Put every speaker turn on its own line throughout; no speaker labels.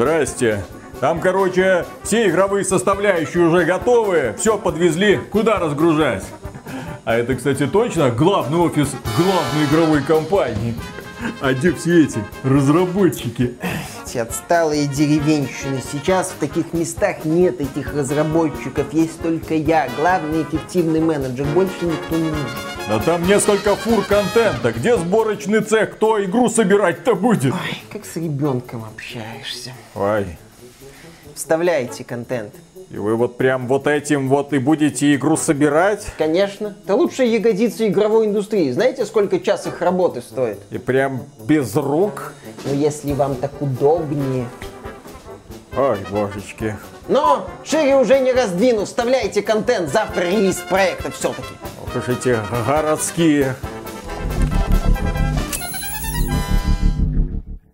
Здрасте. Там, короче, все игровые составляющие уже готовы. Все подвезли. Куда разгружать? А это, кстати, точно главный офис главной игровой компании. А где все эти разработчики?
Эти отсталые деревенщины. Сейчас в таких местах нет этих разработчиков. Есть только я, главный эффективный менеджер. Больше никто не нужен.
Да там несколько фур контента. Где сборочный цех? Кто игру собирать-то будет?
Ой, как с ребенком общаешься.
Ой.
Вставляйте контент.
И вы вот прям вот этим вот и будете игру собирать?
Конечно. Это лучшая ягодица игровой индустрии. Знаете, сколько час их работы стоит?
И прям без рук?
Ну, если вам так удобнее.
Ой, божечки.
Но шире уже не раздвину. Вставляйте контент. Завтра релиз проекта все-таки.
Уж эти городские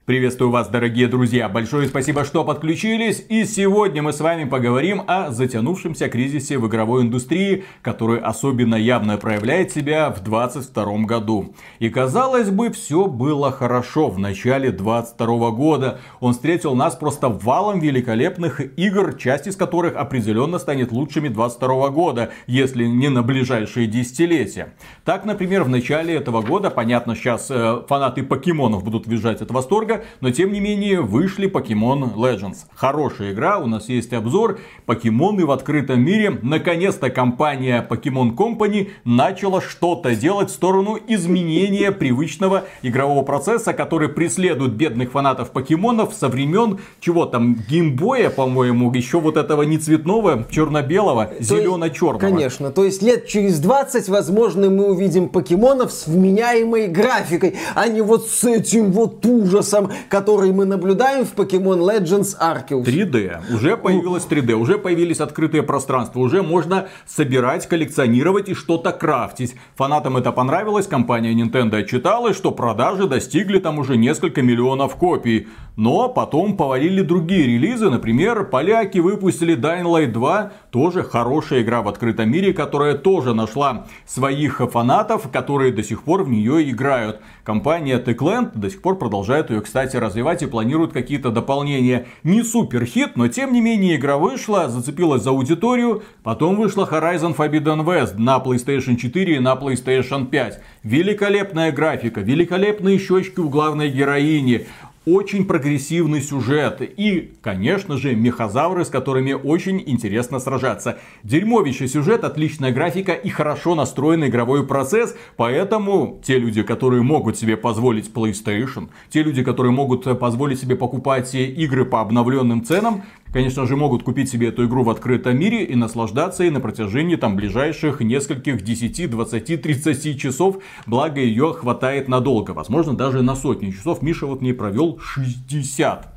Приветствую вас, дорогие друзья! Большое спасибо, что подключились. И сегодня мы с вами поговорим о затянувшемся кризисе в игровой индустрии, который особенно явно проявляет себя в 2022 году. И казалось бы, все было хорошо в начале 2022 года. Он встретил нас просто валом великолепных игр, часть из которых определенно станет лучшими 2022 года, если не на ближайшие десятилетия. Так, например, в начале этого года, понятно, сейчас э, фанаты покемонов будут визжать от восторга, но тем не менее вышли Pokemon Legends. Хорошая игра, у нас есть обзор. Покемоны в открытом мире. Наконец-то компания Pokemon Company начала что-то делать в сторону изменения привычного игрового процесса, который преследует бедных фанатов покемонов со времен чего там, геймбоя, по-моему, еще вот этого не цветного, черно-белого, зелено-черного.
Конечно, то есть лет через 20, возможно, мы увидим покемонов с вменяемой графикой, а не вот с этим вот ужасом который мы наблюдаем в Pokemon Legends Arceus.
3D. Уже появилось 3D, уже появились открытые пространства, уже можно собирать, коллекционировать и что-то крафтить. Фанатам это понравилось, компания Nintendo отчиталась, что продажи достигли там уже несколько миллионов копий. Но потом повалили другие релизы, например, поляки выпустили Dying Light 2, тоже хорошая игра в открытом мире, которая тоже нашла своих фанатов, которые до сих пор в нее играют. Компания Techland до сих пор продолжает ее, кстати, развивать и планирует какие-то дополнения. Не супер хит, но тем не менее игра вышла, зацепилась за аудиторию. Потом вышла Horizon Forbidden West на PlayStation 4 и на PlayStation 5. Великолепная графика, великолепные щечки у главной героини очень прогрессивный сюжет и, конечно же, мехозавры, с которыми очень интересно сражаться. Дерьмовищий сюжет, отличная графика и хорошо настроенный игровой процесс, поэтому те люди, которые могут себе позволить PlayStation, те люди, которые могут позволить себе покупать игры по обновленным ценам, конечно же, могут купить себе эту игру в открытом мире и наслаждаться ей на протяжении там ближайших нескольких 10, 20, 30 часов. Благо ее хватает надолго, возможно, даже на сотни часов. Миша вот не провел 60.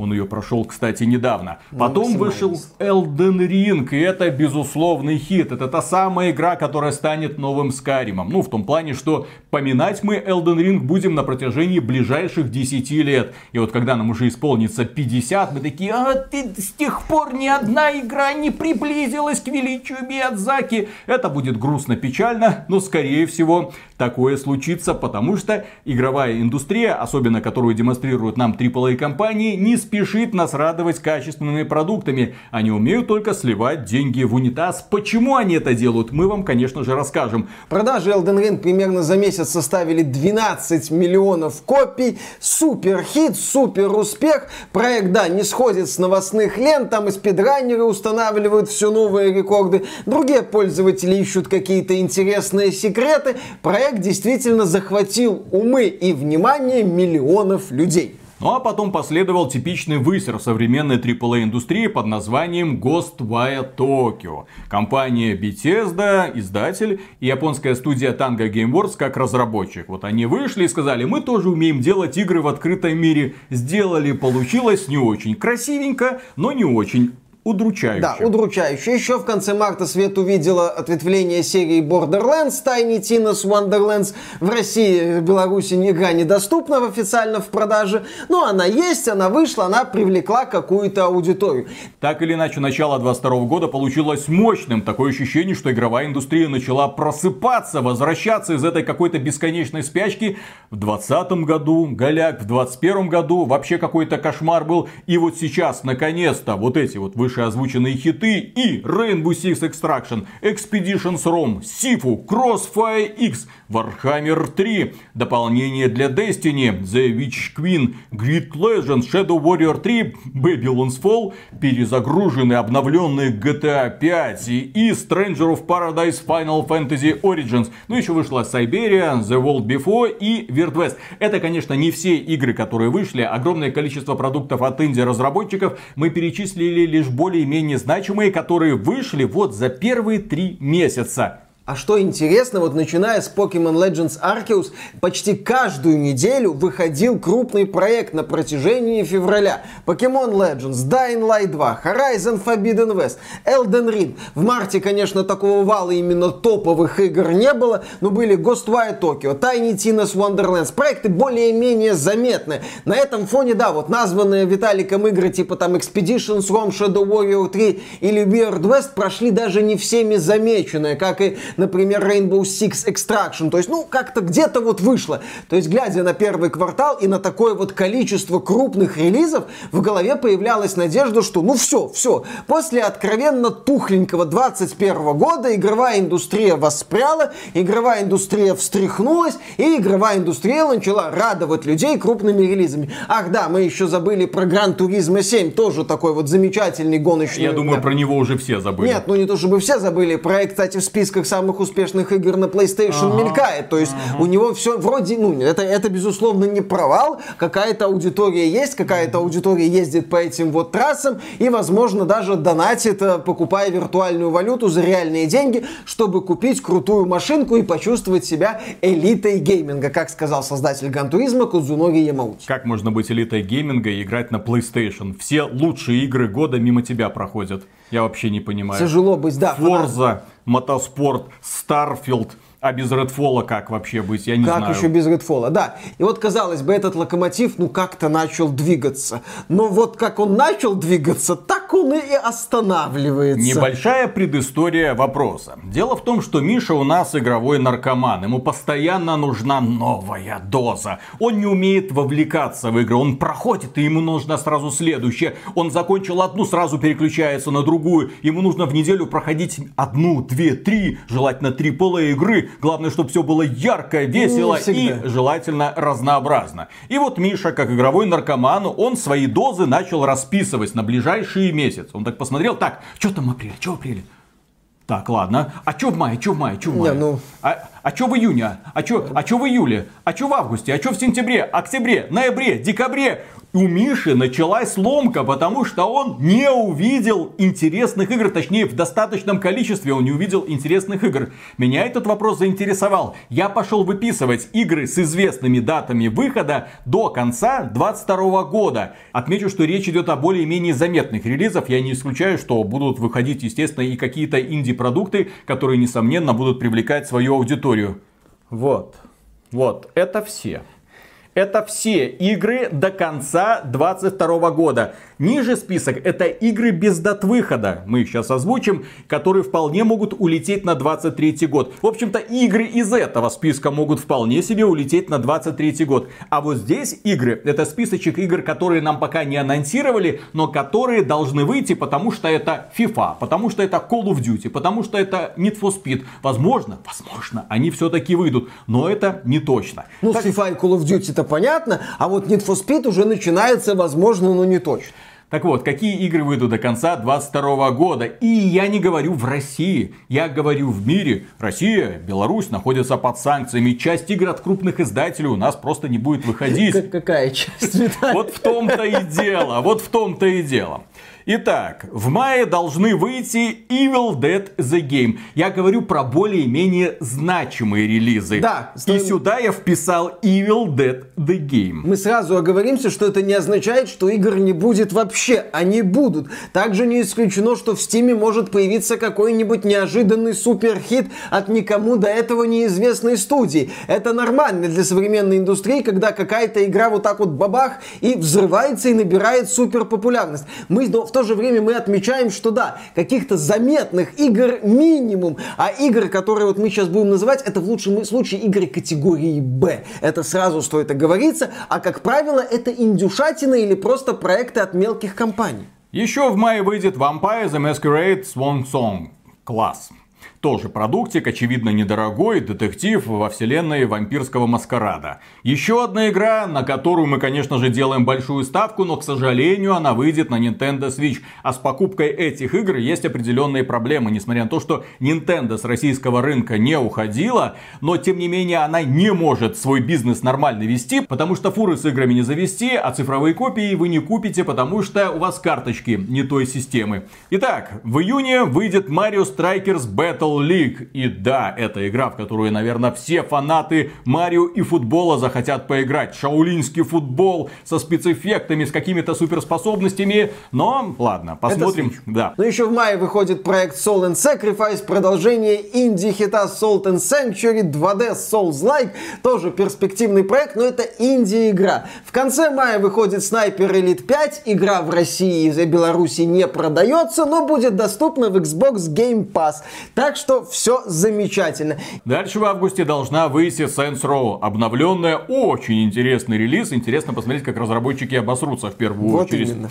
Он ее прошел, кстати, недавно. Потом вышел Elden Ring, и это безусловный хит. Это та самая игра, которая станет новым Скаримом. Ну, в том плане, что поминать мы Elden Ring будем на протяжении ближайших 10 лет. И вот когда нам уже исполнится 50, мы такие, а ты с тех пор ни одна игра не приблизилась к величию Миядзаки. Это будет грустно, печально, но скорее всего такое случится, потому что игровая индустрия, особенно которую демонстрируют нам AAA компании, не спешит нас радовать качественными продуктами. Они умеют только сливать деньги в унитаз. Почему они это делают, мы вам, конечно же, расскажем.
Продажи Elden Ring примерно за месяц составили 12 миллионов копий. Супер хит, супер успех. Проект, да, не сходит с новостных лент, там и спидранеры устанавливают все новые рекорды. Другие пользователи ищут какие-то интересные секреты. Проект действительно захватил умы и внимание миллионов людей.
Ну а потом последовал типичный высер современной AAA индустрии под названием Ghostwire Tokyo. Компания Bethesda, издатель, и японская студия Tango Gameworks как разработчик. Вот они вышли и сказали, мы тоже умеем делать игры в открытом мире. Сделали, получилось не очень красивенько, но не очень удручающе.
Да, удручающе. Еще в конце марта свет увидела ответвление серии Borderlands Tiny Tina's Wonderlands. В России, в Беларуси игра недоступна официально в продаже, но она есть, она вышла, она привлекла какую-то аудиторию.
Так или иначе, начало 22 года получилось мощным. Такое ощущение, что игровая индустрия начала просыпаться, возвращаться из этой какой-то бесконечной спячки. В 20 году голяк, в 21 году вообще какой-то кошмар был. И вот сейчас, наконец-то, вот эти вот вышеозвученные хиты и Rainbow Six Extraction, Expeditions ROM, Sifu, Crossfire X, Warhammer 3, дополнение для Destiny, The Witch Queen, Grid Legends, Shadow Warrior 3, Babylon's Fall, перезагруженные обновленные GTA 5 и Stranger of Paradise Final Fantasy Origins. Ну еще вышла Siberia, The World Before и Weird West. Это, конечно, не все игры, которые вышли. Огромное количество продуктов от инди-разработчиков мы перечислили лишь более-менее значимые, которые вышли вот за первые три месяца.
А что интересно, вот начиная с Pokemon Legends Arceus, почти каждую неделю выходил крупный проект на протяжении февраля. Pokemon Legends, Dying Light 2, Horizon Forbidden West, Elden Ring. В марте, конечно, такого вала именно топовых игр не было, но были Ghostwire Tokyo, Tiny Tina's Wonderlands. Проекты более-менее заметны. На этом фоне, да, вот названные Виталиком игры типа там Expeditions, Rom, Shadow Warrior 3 или Weird West прошли даже не всеми замеченные, как и например, Rainbow Six Extraction. То есть, ну, как-то где-то вот вышло. То есть, глядя на первый квартал и на такое вот количество крупных релизов, в голове появлялась надежда, что ну все, все. После откровенно тухленького 21 года игровая индустрия воспряла, игровая индустрия встряхнулась, и игровая индустрия начала радовать людей крупными релизами. Ах да, мы еще забыли про Гран Туризма 7, тоже такой вот замечательный гоночный.
Я думаю, про него уже все забыли.
Нет, ну не то чтобы все забыли. Проект, кстати, в списках самых самых успешных игр на PlayStation ага. мелькает. То есть ага. у него все вроде, ну, это, это безусловно не провал. Какая-то аудитория есть, какая-то аудитория ездит по этим вот трассам и, возможно, даже донатит, э, покупая виртуальную валюту за реальные деньги, чтобы купить крутую машинку и почувствовать себя элитой гейминга, как сказал создатель Gran Turismo Кадзунори Ямаути.
Как можно быть элитой гейминга и играть на PlayStation? Все лучшие игры года мимо тебя проходят. Я вообще не понимаю.
Тяжело быть, да.
Forza Motorsport, Starfield. А без Redfall а как вообще быть, я не
как
знаю.
Как еще без Redfall а, да. И вот, казалось бы, этот локомотив, ну, как-то начал двигаться. Но вот как он начал двигаться, так он и останавливается.
Небольшая предыстория вопроса. Дело в том, что Миша у нас игровой наркоман. Ему постоянно нужна новая доза. Он не умеет вовлекаться в игры. Он проходит, и ему нужно сразу следующее. Он закончил одну, сразу переключается на другую. Ему нужно в неделю проходить одну, две, три, желательно три полые игры Главное, чтобы все было ярко, весело и желательно разнообразно. И вот Миша, как игровой наркоман, он свои дозы начал расписывать на ближайшие месяцы. Он так посмотрел, так, что там апрель, что апрель? Так, ладно. А что в мае, что в мае, что в мае? Не, ну... А, а что в июне? А что а чё в июле? А что в августе? А что в сентябре, октябре, ноябре, декабре? У Миши началась ломка, потому что он не увидел интересных игр, точнее в достаточном количестве он не увидел интересных игр. Меня этот вопрос заинтересовал. Я пошел выписывать игры с известными датами выхода до конца 22 года. Отмечу, что речь идет о более-менее заметных релизах. Я не исключаю, что будут выходить, естественно, и какие-то инди-продукты, которые, несомненно, будут привлекать свою аудиторию. Вот. Вот, это все. Это все игры до конца 22 года. Ниже список это игры без дат выхода. Мы их сейчас озвучим, которые вполне могут улететь на 23 год. В общем-то, игры из этого списка могут вполне себе улететь на 23 год. А вот здесь игры, это списочек игр, которые нам пока не анонсировали, но которые должны выйти, потому что это FIFA, потому что это Call of Duty, потому что это Need for Speed. Возможно, возможно, они все-таки выйдут, но это не точно.
Ну, так... FIFA и Call of Duty это понятно, а вот Need for Speed уже начинается, возможно, но не точно.
Так вот, какие игры выйдут до конца 2022 года? И я не говорю в России, я говорю в мире. Россия, Беларусь находятся под санкциями. Часть игр от крупных издателей у нас просто не будет выходить.
Какая часть?
Вот в том-то и дело, вот в том-то и дело. Итак, в мае должны выйти Evil Dead The Game. Я говорю про более-менее значимые релизы.
Да.
И сюда я вписал Evil Dead The Game.
Мы сразу оговоримся, что это не означает, что игр не будет вообще. Они будут. Также не исключено, что в Стиме может появиться какой-нибудь неожиданный суперхит от никому до этого неизвестной студии. Это нормально для современной индустрии, когда какая-то игра вот так вот бабах и взрывается и набирает супер популярность. Мы но в то же время мы отмечаем, что да, каких-то заметных игр минимум, а игры, которые вот мы сейчас будем называть, это в лучшем случае игры категории Б. Это сразу стоит оговориться, а как правило это индюшатина или просто проекты от мелких компаний.
Еще в мае выйдет Vampire The Masquerade Swan Song. Класс. Тоже продуктик, очевидно недорогой, детектив во вселенной вампирского маскарада. Еще одна игра, на которую мы, конечно же, делаем большую ставку, но, к сожалению, она выйдет на Nintendo Switch. А с покупкой этих игр есть определенные проблемы. Несмотря на то, что Nintendo с российского рынка не уходила, но, тем не менее, она не может свой бизнес нормально вести, потому что фуры с играми не завести, а цифровые копии вы не купите, потому что у вас карточки не той системы. Итак, в июне выйдет Mario Strikers Battle Battle League. И да, это игра, в которую, наверное, все фанаты Марио и футбола захотят поиграть. Шаулинский футбол со спецэффектами, с какими-то суперспособностями. Но, ладно, посмотрим. Да.
Но еще в мае выходит проект Soul and Sacrifice, продолжение инди-хита Salt and Sanctuary 2D Souls-like. Тоже перспективный проект, но это инди-игра. В конце мая выходит Sniper Elite 5. Игра в России и Беларуси не продается, но будет доступна в Xbox Game Pass. Так что все замечательно.
Дальше в августе должна выйти Saints Row. Обновленная, очень интересный релиз. Интересно посмотреть, как разработчики обосрутся в первую
вот
очередь.
Именно.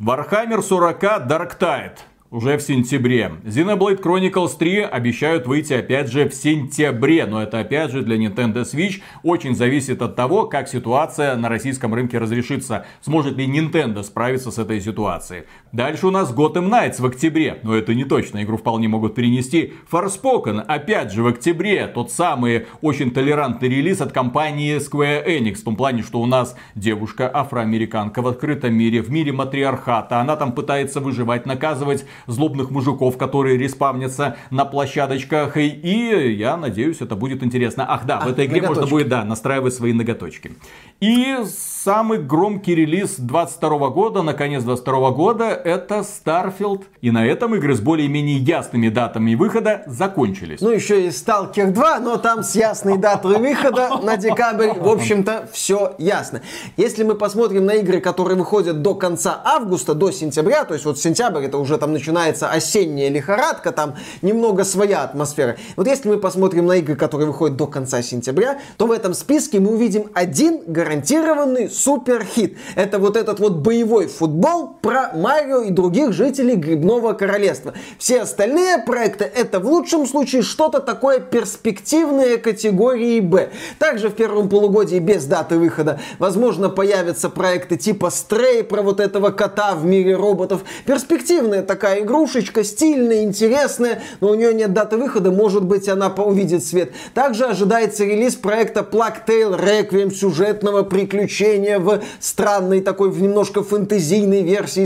Warhammer 40 Dark Tide уже в сентябре. Xenoblade Chronicles 3 обещают выйти опять же в сентябре, но это опять же для Nintendo Switch очень зависит от того, как ситуация на российском рынке разрешится. Сможет ли Nintendo справиться с этой ситуацией. Дальше у нас Gotham Knights в октябре, но это не точно, игру вполне могут перенести. Forspoken опять же в октябре, тот самый очень толерантный релиз от компании Square Enix, в том плане, что у нас девушка афроамериканка в открытом мире, в мире матриархата, она там пытается выживать, наказывать злобных мужиков, которые респавнятся на площадочках. И я надеюсь, это будет интересно. Ах да, а, в этой игре ноготочки. можно будет да, настраивать свои ноготочки. И самый громкий релиз 22 года, наконец 22 года, это Starfield. И на этом игры с более-менее ясными датами выхода закончились.
Ну, еще и Stalker 2, но там с ясной датой выхода на декабрь, в общем-то, все ясно. Если мы посмотрим на игры, которые выходят до конца августа, до сентября, то есть вот сентябрь это уже там начинается осенняя лихорадка, там немного своя атмосфера. Вот если мы посмотрим на игры, которые выходят до конца сентября, то в этом списке мы увидим один гарантированный суперхит. Это вот этот вот боевой футбол про Марио и других жителей Грибного Королевства. Все остальные проекты это в лучшем случае что-то такое перспективное категории Б. Также в первом полугодии без даты выхода возможно появятся проекты типа Stray про вот этого кота в мире роботов. Перспективная такая игрушечка, стильная, интересная, но у нее нет даты выхода, может быть она увидит свет. Также ожидается релиз проекта Plague Requiem сюжетного приключения в странной такой, немножко фэнтезийной версии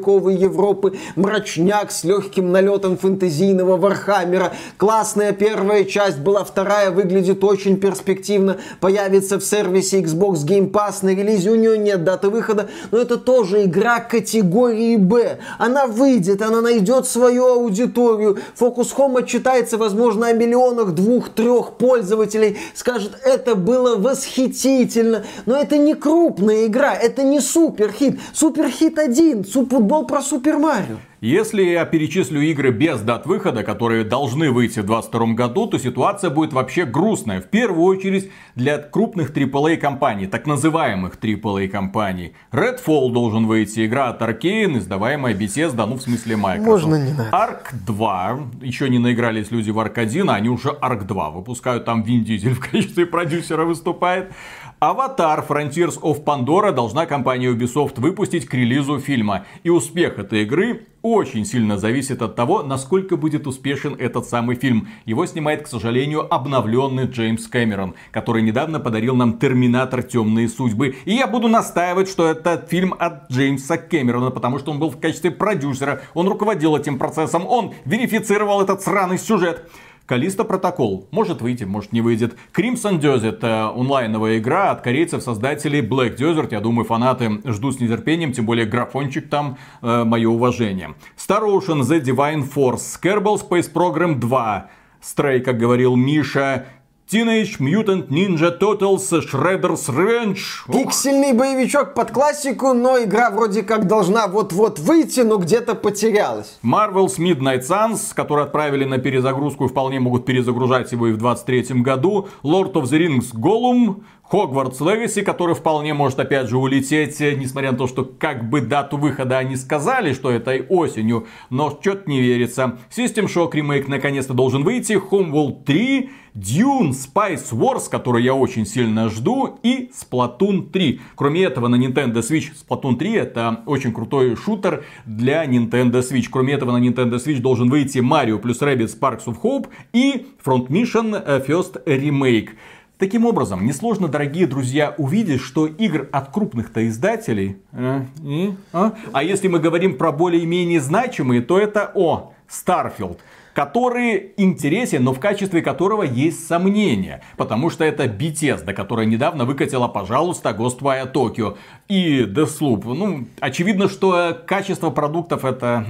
средневековой Европы. Мрачняк с легким налетом фэнтезийного Warhammer а. Классная первая часть была, вторая выглядит очень перспективно. Появится в сервисе Xbox Game Pass на релизе. У нее нет даты выхода, но это тоже игра категории Б. Она выйдет, она найдет свою аудиторию. Focus Home отчитается, возможно, о миллионах двух-трех пользователей. Скажет, это было восхитительно но это не крупная игра, это не суперхит. Суперхит один, футбол про Супер Марио.
Если я перечислю игры без дат выхода, которые должны выйти в 2022 году, то ситуация будет вообще грустная. В первую очередь для крупных AAA компаний, так называемых AAA компаний. Redfall должен выйти, игра от Arkane, издаваемая Bethesda, ну в смысле Microsoft.
Можно не надо.
Ark 2, еще не наигрались люди в Ark 1, а они уже Ark 2 выпускают, там Вин Дизель в качестве продюсера выступает. Аватар Frontiers of Pandora должна компания Ubisoft выпустить к релизу фильма. И успех этой игры очень сильно зависит от того, насколько будет успешен этот самый фильм. Его снимает, к сожалению, обновленный Джеймс Кэмерон, который недавно подарил нам Терминатор Темные судьбы. И я буду настаивать, что это фильм от Джеймса Кэмерона, потому что он был в качестве продюсера, он руководил этим процессом, он верифицировал этот сраный сюжет. Калиста Протокол. Может выйти, может не выйдет. Crimson Desert. Онлайновая игра от корейцев, создателей Black Desert. Я думаю, фанаты ждут с нетерпением, тем более графончик там, э, мое уважение. Star Ocean The Divine Force. Kerbal Space Program 2. Стрей, как говорил Миша, Teenage Mutant Ninja Turtles Shredder's Revenge.
Пиксельный боевичок под классику, но игра вроде как должна вот-вот выйти, но где-то потерялась.
Marvel's Midnight Suns, который отправили на перезагрузку и вполне могут перезагружать его и в 23 году. Lord of the Rings Gollum, Хогвартс Легаси, который вполне может опять же улететь, э, несмотря на то, что как бы дату выхода они сказали, что этой осенью, но что-то не верится. System Shock ремейк наконец-то должен выйти, Homeworld 3, Dune Spice Wars, который я очень сильно жду, и Splatoon 3. Кроме этого, на Nintendo Switch Splatoon 3 это очень крутой шутер для Nintendo Switch. Кроме этого, на Nintendo Switch должен выйти Mario плюс Rabbids Sparks of Hope и Front Mission э, First Remake. Таким образом, несложно, дорогие друзья, увидеть, что игр от крупных-то издателей, э, э, а? а если мы говорим про более-менее значимые, то это о, Starfield который интересен, но в качестве которого есть сомнения. Потому что это Bethesda, которая недавно выкатила, пожалуйста, Ghostwire Tokyo и Deathloop. Ну, очевидно, что качество продуктов это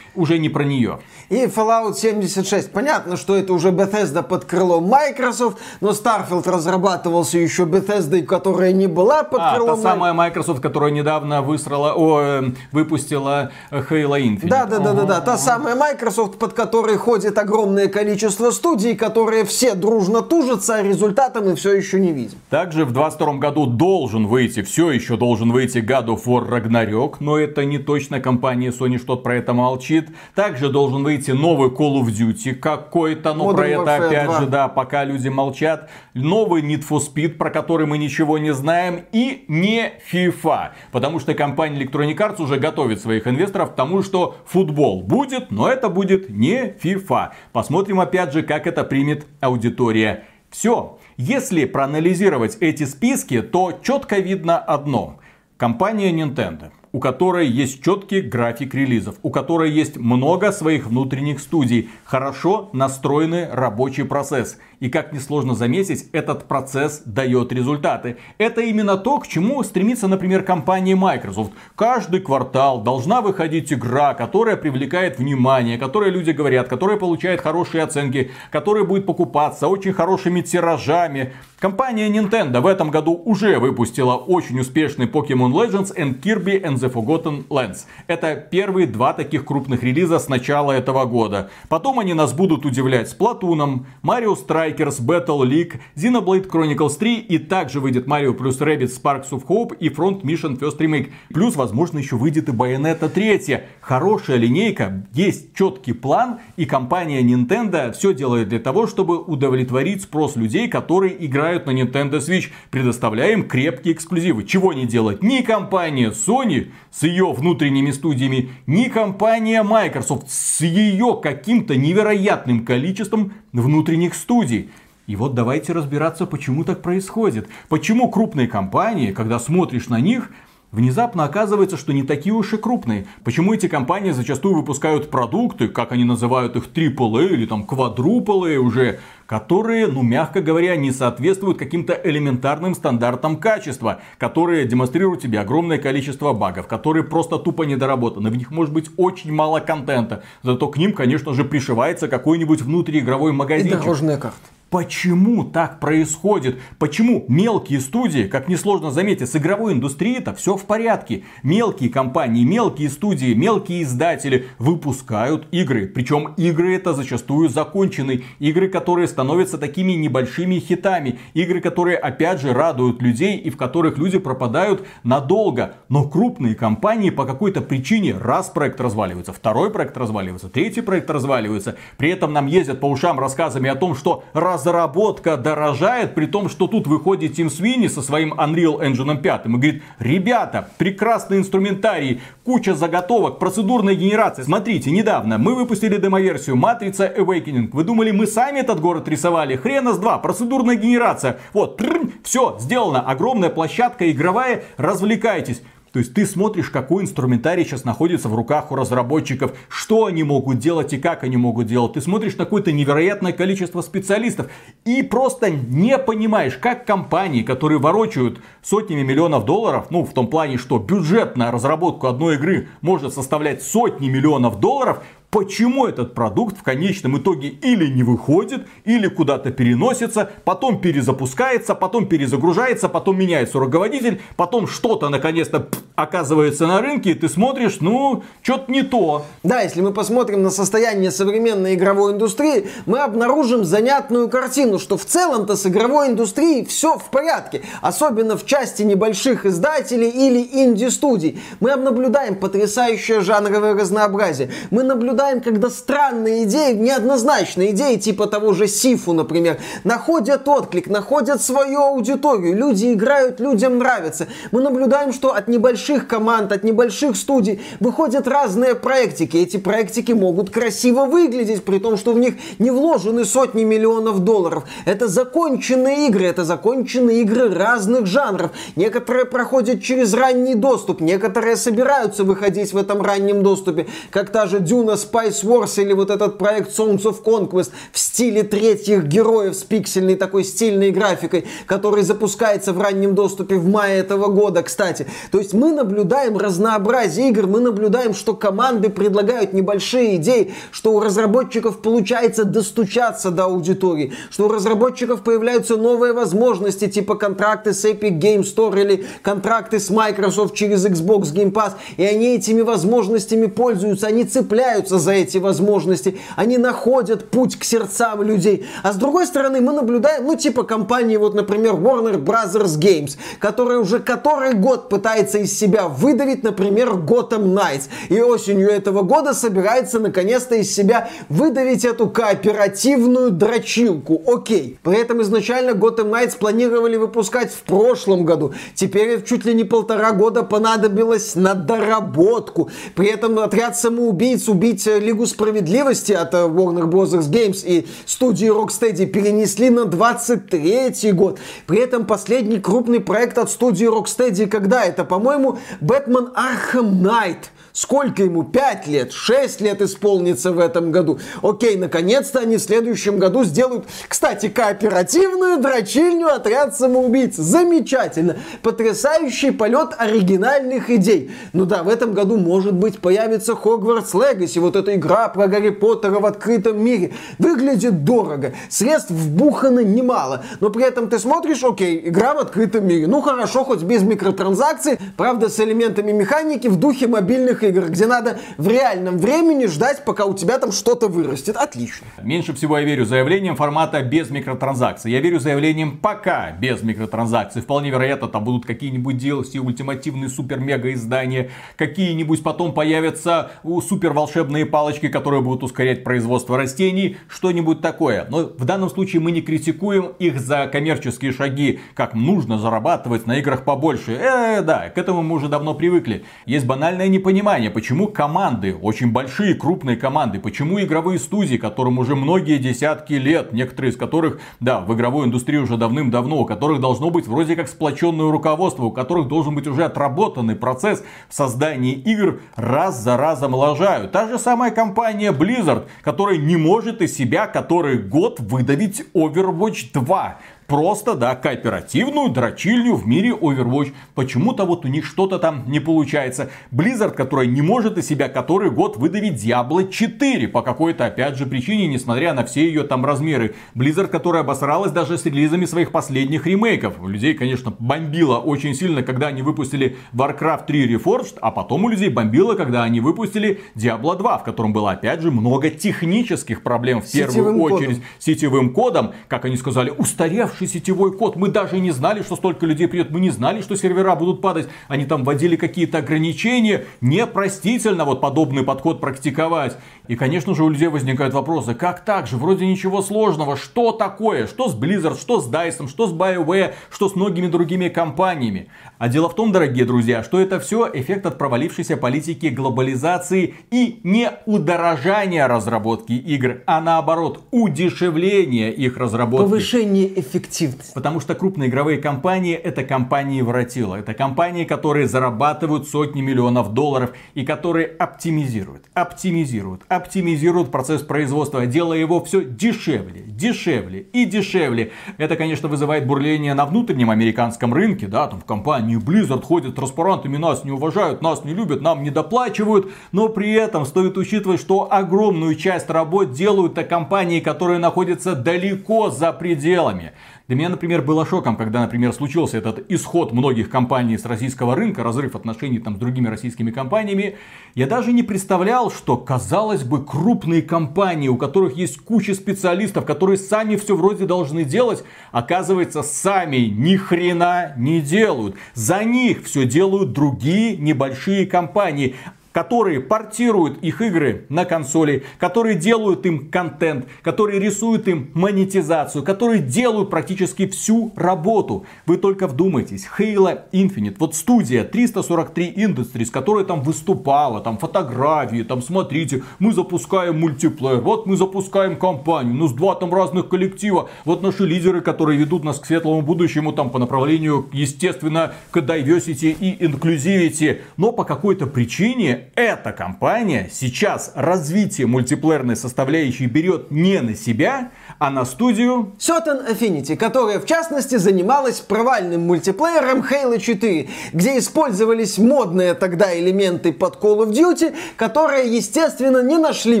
уже не про нее.
И Fallout 76. Понятно, что это уже Bethesda под крылом Microsoft, но Starfield разрабатывался еще Bethesda, которая не была под
а,
крылом...
та самая Microsoft, которая недавно высрала, о, э, выпустила Halo Infinite.
Да, да, да, да, да. Та самая Microsoft, под которой ходит ходит огромное количество студий, которые все дружно тужатся, а результата мы все еще не видим.
Также в 22 году должен выйти, все еще должен выйти God of War Ragnarok, но это не точно, компания Sony что-то про это молчит. Также должен выйти новый Call of Duty какой-то, но Modern про это Warfare опять 2. же, да, пока люди молчат. Новый Need for Speed, про который мы ничего не знаем, и не FIFA, потому что компания Electronic Arts уже готовит своих инвесторов к тому, что футбол будет, но это будет не. FIFA. Посмотрим опять же, как это примет аудитория. Все. Если проанализировать эти списки, то четко видно одно. Компания Nintendo у которой есть четкий график релизов, у которой есть много своих внутренних студий, хорошо настроенный рабочий процесс. И как несложно заметить, этот процесс дает результаты. Это именно то, к чему стремится, например, компания Microsoft. Каждый квартал должна выходить игра, которая привлекает внимание, которой люди говорят, которая получает хорошие оценки, которая будет покупаться очень хорошими тиражами. Компания Nintendo в этом году уже выпустила очень успешный Pokemon Legends and Kirby and the Forgotten Lands. Это первые два таких крупных релиза с начала этого года. Потом они нас будут удивлять с Платуном, Mario Strike Strikers Battle League, Xenoblade Chronicles 3 и также выйдет Mario плюс Rabbids Sparks of Hope и Front Mission First Remake. Плюс, возможно, еще выйдет и Bayonetta 3. Хорошая линейка, есть четкий план и компания Nintendo все делает для того, чтобы удовлетворить спрос людей, которые играют на Nintendo Switch, предоставляя им крепкие эксклюзивы. Чего не делать ни компания Sony с ее внутренними студиями, ни компания Microsoft с ее каким-то невероятным количеством внутренних студий. И вот давайте разбираться, почему так происходит. Почему крупные компании, когда смотришь на них, Внезапно оказывается, что не такие уж и крупные. Почему эти компании зачастую выпускают продукты, как они называют их, AAA или там quadruple уже, которые, ну мягко говоря, не соответствуют каким-то элементарным стандартам качества, которые демонстрируют тебе огромное количество багов, которые просто тупо недоработаны. В них может быть очень мало контента, зато к ним, конечно же, пришивается какой-нибудь внутриигровой магазинчик.
И дорожная карта.
Почему так происходит? Почему мелкие студии, как несложно заметить, с игровой индустрией это все в порядке. Мелкие компании, мелкие студии, мелкие издатели выпускают игры. Причем игры это зачастую законченные. Игры, которые становятся такими небольшими хитами. Игры, которые опять же радуют людей и в которых люди пропадают надолго. Но крупные компании по какой-то причине раз проект разваливается, второй проект разваливается, третий проект разваливается. При этом нам ездят по ушам рассказами о том, что раз разработка дорожает, при том, что тут выходит Тим Свини со своим Unreal Engine 5 и говорит, ребята, прекрасный инструментарий, куча заготовок, процедурная генерация. Смотрите, недавно мы выпустили демоверсию Матрица Awakening. Вы думали, мы сами этот город рисовали? Хрена с два, процедурная генерация. Вот, все, сделано. Огромная площадка игровая, развлекайтесь. То есть ты смотришь, какой инструментарий сейчас находится в руках у разработчиков, что они могут делать и как они могут делать. Ты смотришь на какое-то невероятное количество специалистов и просто не понимаешь, как компании, которые ворочают сотнями миллионов долларов, ну в том плане, что бюджет на разработку одной игры может составлять сотни миллионов долларов, почему этот продукт в конечном итоге или не выходит, или куда-то переносится, потом перезапускается, потом перезагружается, потом меняется руководитель, потом что-то наконец-то оказывается на рынке, и ты смотришь, ну, что-то не то.
Да, если мы посмотрим на состояние современной игровой индустрии, мы обнаружим занятную картину, что в целом-то с игровой индустрией все в порядке, особенно в части небольших издателей или инди-студий. Мы наблюдаем потрясающее жанровое разнообразие. Мы наблюдаем наблюдаем, когда странные идеи, неоднозначные идеи, типа того же Сифу, например, находят отклик, находят свою аудиторию, люди играют, людям нравится. Мы наблюдаем, что от небольших команд, от небольших студий выходят разные проектики. Эти проектики могут красиво выглядеть, при том, что в них не вложены сотни миллионов долларов. Это законченные игры, это законченные игры разных жанров. Некоторые проходят через ранний доступ, некоторые собираются выходить в этом раннем доступе, как та же Дюна с Spice Wars или вот этот проект Songs of Conquest в стиле третьих героев с пиксельной такой стильной графикой, который запускается в раннем доступе в мае этого года, кстати. То есть мы наблюдаем разнообразие игр, мы наблюдаем, что команды предлагают небольшие идеи, что у разработчиков получается достучаться до аудитории, что у разработчиков появляются новые возможности, типа контракты с Epic Game Store или контракты с Microsoft через Xbox Game Pass, и они этими возможностями пользуются, они цепляются за эти возможности, они находят путь к сердцам людей. А с другой стороны, мы наблюдаем, ну, типа компании, вот, например, Warner Brothers Games, которая уже который год пытается из себя выдавить, например, Gotham Knights. И осенью этого года собирается наконец-то из себя выдавить эту кооперативную дрочилку. Окей. При этом изначально Gotham Knights планировали выпускать в прошлом году. Теперь чуть ли не полтора года понадобилось на доработку. При этом отряд самоубийц убить Лигу Справедливости от э, Warner Bros. Games и студии Rocksteady перенесли на 23 год. При этом последний крупный проект от студии Rocksteady когда это? По-моему, Batman Arkham Knight – Сколько ему? 5 лет, 6 лет исполнится в этом году. Окей, наконец-то они в следующем году сделают, кстати, кооперативную дрочильню отряд самоубийц. Замечательно. Потрясающий полет оригинальных идей. Ну да, в этом году, может быть, появится Hogwarts Legacy. Вот эта игра про Гарри Поттера в открытом мире. Выглядит дорого. Средств вбухано немало. Но при этом ты смотришь, окей, игра в открытом мире. Ну хорошо, хоть без микротранзакций. Правда, с элементами механики в духе мобильных игр, где надо в реальном времени ждать, пока у тебя там что-то вырастет. Отлично.
Меньше всего я верю заявлениям формата без микротранзакций. Я верю заявлениям пока без микротранзакций. Вполне вероятно, там будут какие-нибудь DLC, ультимативные супер-мега издания, какие-нибудь потом появятся супер волшебные палочки, которые будут ускорять производство растений, что-нибудь такое. Но в данном случае мы не критикуем их за коммерческие шаги, как нужно зарабатывать на играх побольше. Э, да, к этому мы уже давно привыкли. Есть банальное непонимание понимание, почему команды, очень большие, крупные команды, почему игровые студии, которым уже многие десятки лет, некоторые из которых, да, в игровой индустрии уже давным-давно, у которых должно быть вроде как сплоченное руководство, у которых должен быть уже отработанный процесс в создании игр, раз за разом лажают. Та же самая компания Blizzard, которая не может из себя который год выдавить Overwatch 2 просто, да, кооперативную дрочильню в мире Overwatch. Почему-то вот у них что-то там не получается. Blizzard, которая не может из себя который год выдавить Diablo 4 по какой-то, опять же, причине, несмотря на все ее там размеры. Blizzard, которая обосралась даже с релизами своих последних ремейков. Людей, конечно, бомбило очень сильно, когда они выпустили Warcraft 3 Reforged, а потом у людей бомбило, когда они выпустили Diablo 2, в котором было, опять же, много технических проблем в первую
сетевым
очередь
кодом.
сетевым кодом, как они сказали, устаревший устаревший сетевой код. Мы даже не знали, что столько людей придет. Мы не знали, что сервера будут падать. Они там вводили какие-то ограничения. Непростительно вот подобный подход практиковать. И, конечно же, у людей возникают вопросы. Как так же? Вроде ничего сложного. Что такое? Что с Blizzard, что с DICE, что с BioWare, что с многими другими компаниями? А дело в том, дорогие друзья, что это все эффект от провалившейся политики глобализации и не удорожания разработки игр, а наоборот удешевления их разработки.
Повышение эффективности.
Потому что крупные игровые компании это компании воротила. Это компании, которые зарабатывают сотни миллионов долларов и которые оптимизируют, оптимизируют, оптимизируют процесс производства, делая его все дешевле, дешевле и дешевле. Это, конечно, вызывает бурление на внутреннем американском рынке, да, там в компании Blizzard ходят транспарантами, нас не уважают, нас не любят, нам не доплачивают. Но при этом стоит учитывать, что огромную часть работ делают компании, которые находятся далеко за пределами. Для меня, например, было шоком, когда, например, случился этот исход многих компаний с российского рынка, разрыв отношений там с другими российскими компаниями. Я даже не представлял, что, казалось бы, крупные компании, у которых есть куча специалистов, которые сами все вроде должны делать, оказывается, сами ни хрена не делают. За них все делают другие небольшие компании которые портируют их игры на консоли, которые делают им контент, которые рисуют им монетизацию, которые делают практически всю работу. Вы только вдумайтесь, Halo Infinite, вот студия 343 Industries, которая там выступала, там фотографии, там смотрите, мы запускаем мультиплеер, вот мы запускаем компанию, ну с два там разных коллектива, вот наши лидеры, которые ведут нас к светлому будущему, там по направлению, естественно, к diversity и inclusivity, но по какой-то причине эта компания сейчас развитие мультиплеерной составляющей берет не на себя, а на студию
Certain Affinity, которая в частности занималась провальным мультиплеером Halo 4, где использовались модные тогда элементы под Call of Duty, которые, естественно, не нашли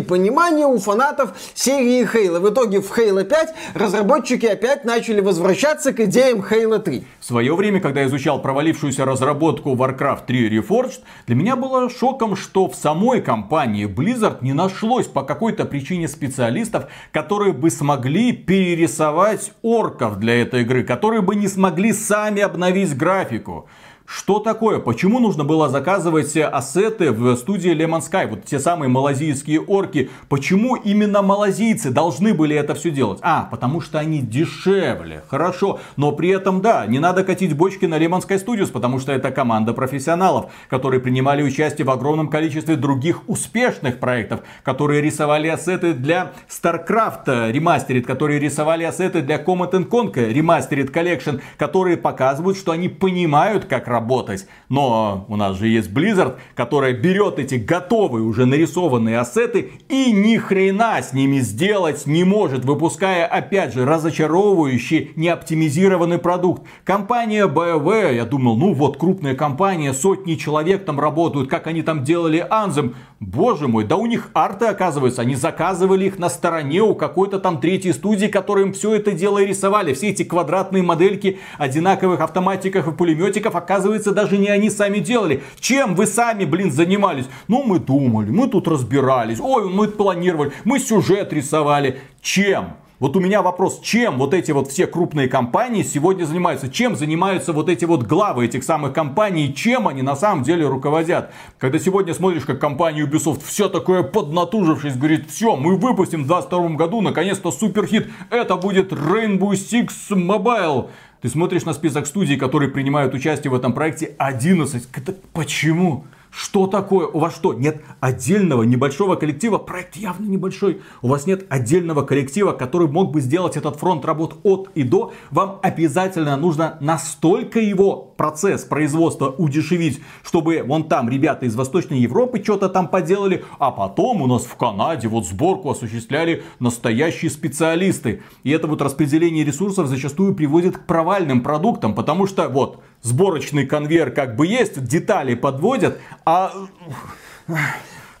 понимания у фанатов серии Halo. В итоге в Halo 5 разработчики опять начали возвращаться к идеям Halo 3.
В свое время, когда я изучал провалившуюся разработку Warcraft 3 Reforged, для меня было шоком, что в самой компании Blizzard не нашлось по какой-то причине специалистов, которые бы смогли перерисовать орков для этой игры, которые бы не смогли сами обновить графику. Что такое? Почему нужно было заказывать ассеты в студии Lemon Sky? Вот те самые малазийские орки. Почему именно малазийцы должны были это все делать? А, потому что они дешевле. Хорошо. Но при этом, да, не надо катить бочки на Lemon Sky Studios, потому что это команда профессионалов, которые принимали участие в огромном количестве других успешных проектов, которые рисовали ассеты для StarCraft ремастерит, которые рисовали ассеты для Command Conquer ремастерит Collection, которые показывают, что они понимают, как работать работать. Но у нас же есть Blizzard, которая берет эти готовые уже нарисованные ассеты и ни хрена с ними сделать не может, выпуская опять же разочаровывающий, неоптимизированный продукт. Компания BioWare, я думал, ну вот крупная компания, сотни человек там работают, как они там делали Anthem. Боже мой, да у них арты, оказывается, они заказывали их на стороне у какой-то там третьей студии, которые им все это дело и рисовали. Все эти квадратные модельки одинаковых автоматиков и пулеметиков, оказывается, даже не они сами делали. Чем вы сами, блин, занимались? Ну, мы думали, мы тут разбирались, ой, мы планировали, мы сюжет рисовали. Чем? Вот у меня вопрос, чем вот эти вот все крупные компании сегодня занимаются? Чем занимаются вот эти вот главы этих самых компаний? Чем они на самом деле руководят? Когда сегодня смотришь, как компания Ubisoft все такое поднатужившись, говорит, все, мы выпустим в 2022 году наконец-то суперхит. Это будет Rainbow Six Mobile. Ты смотришь на список студий, которые принимают участие в этом проекте 11. Почему? Что такое? У вас что, нет отдельного небольшого коллектива? Проект явно небольшой. У вас нет отдельного коллектива, который мог бы сделать этот фронт работ от и до. Вам обязательно нужно настолько его процесс производства удешевить, чтобы вон там ребята из Восточной Европы что-то там поделали, а потом у нас в Канаде вот сборку осуществляли настоящие специалисты. И это вот распределение ресурсов зачастую приводит к провальным продуктам, потому что вот сборочный конвейер как бы есть, детали подводят, а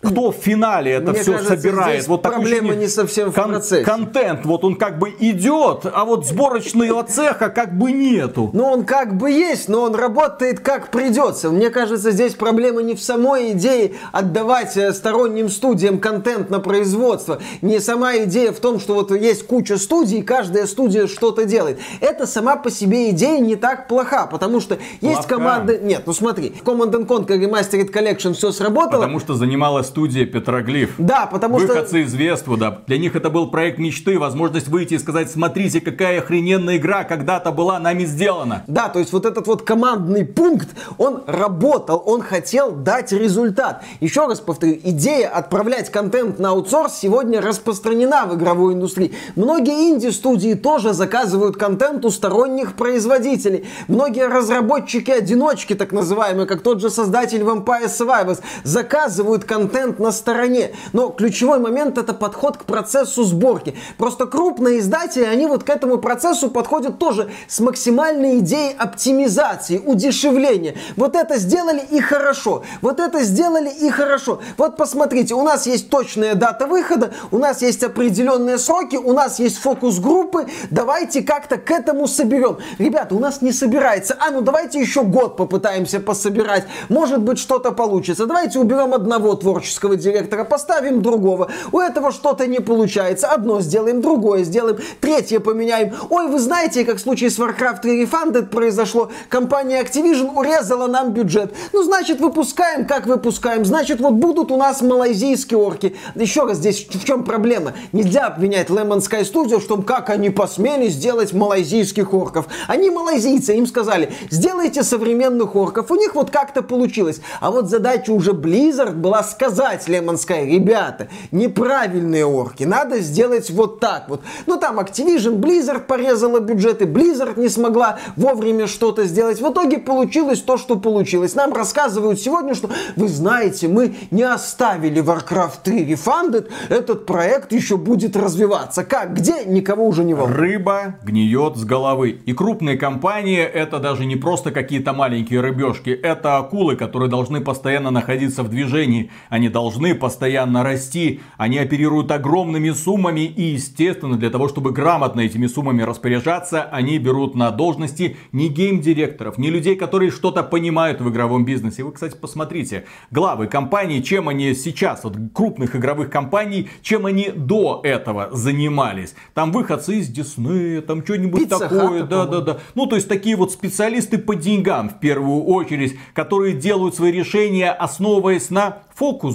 кто в финале это
Мне
все
кажется,
собирает. вот
проблема не совсем в процессе.
Контент, вот он как бы идет, а вот сборочного цеха как бы нету.
Ну, он как бы есть, но он работает как придется. Мне кажется, здесь проблема не в самой идее отдавать э, сторонним студиям контент на производство. Не сама идея в том, что вот есть куча студий, каждая студия что-то делает. Это сама по себе идея не так плоха, потому что есть
Плоха.
команды... Нет, ну смотри, Command Conquer Remastered Collection все сработало.
Потому что занималась студия Петроглиф.
Да, потому что...
Выходцы из Вествуда. Для них это был проект мечты, возможность выйти и сказать, смотрите, какая охрененная игра когда-то была нами сделана.
Да, то есть вот этот вот командный пункт, он работал, он хотел дать результат. Еще раз повторю, идея отправлять контент на аутсорс сегодня распространена в игровой индустрии. Многие инди-студии тоже заказывают контент у сторонних производителей. Многие разработчики-одиночки, так называемые, как тот же создатель Vampire Survivors, заказывают контент на стороне. Но ключевой момент это подход к процессу сборки. Просто крупные издатели, они вот к этому процессу подходят тоже с максимальной идеей оптимизации, удешевления. Вот это сделали и хорошо. Вот это сделали и хорошо. Вот посмотрите, у нас есть точная дата выхода, у нас есть определенные сроки, у нас есть фокус-группы. Давайте как-то к этому соберем. Ребята, у нас не собирается. А, ну давайте еще год попытаемся пособирать. Может быть, что-то получится. Давайте уберем одного творческого директора, поставим другого. У этого что-то не получается. Одно сделаем, другое сделаем, третье поменяем. Ой, вы знаете, как в случае с Warcraft 3 Refunded произошло, компания Activision урезала нам бюджет. Ну, значит, выпускаем, как выпускаем. Значит, вот будут у нас малайзийские орки. Еще раз, здесь в чем проблема? Нельзя обвинять Lemon Sky Studio, что как они посмели сделать малайзийских орков. Они малайзийцы, им сказали, сделайте современных орков. У них вот как-то получилось. А вот задача уже Blizzard была сказать Lemon Sky, ребята, неправильные орки, надо сделать вот так вот. Ну там Activision, Blizzard порезала бюджеты, Blizzard не смогла вовремя что-то сделать. В итоге получилось то, что получилось. Нам рассказывают сегодня, что вы знаете, мы не оставили Warcraft 3 Refunded, этот проект еще будет развиваться. Как, где, никого уже не волнует.
Рыба гниет с головы. И крупные компании это даже не просто какие-то маленькие рыбешки, это акулы, которые должны постоянно находиться в движении. Они должны постоянно расти. Они оперируют огромными суммами и, естественно, для того, чтобы грамотно этими суммами распоряжаться, они берут на должности не гейм-директоров, не людей, которые что-то понимают в игровом бизнесе. Вы, кстати, посмотрите, главы компаний, чем они сейчас, вот крупных игровых компаний, чем они до этого занимались. Там выходцы из Диснея, там что-нибудь такое,
Хата,
да, да, да. Ну, то есть такие вот специалисты по деньгам в первую очередь, которые делают свои решения, основываясь на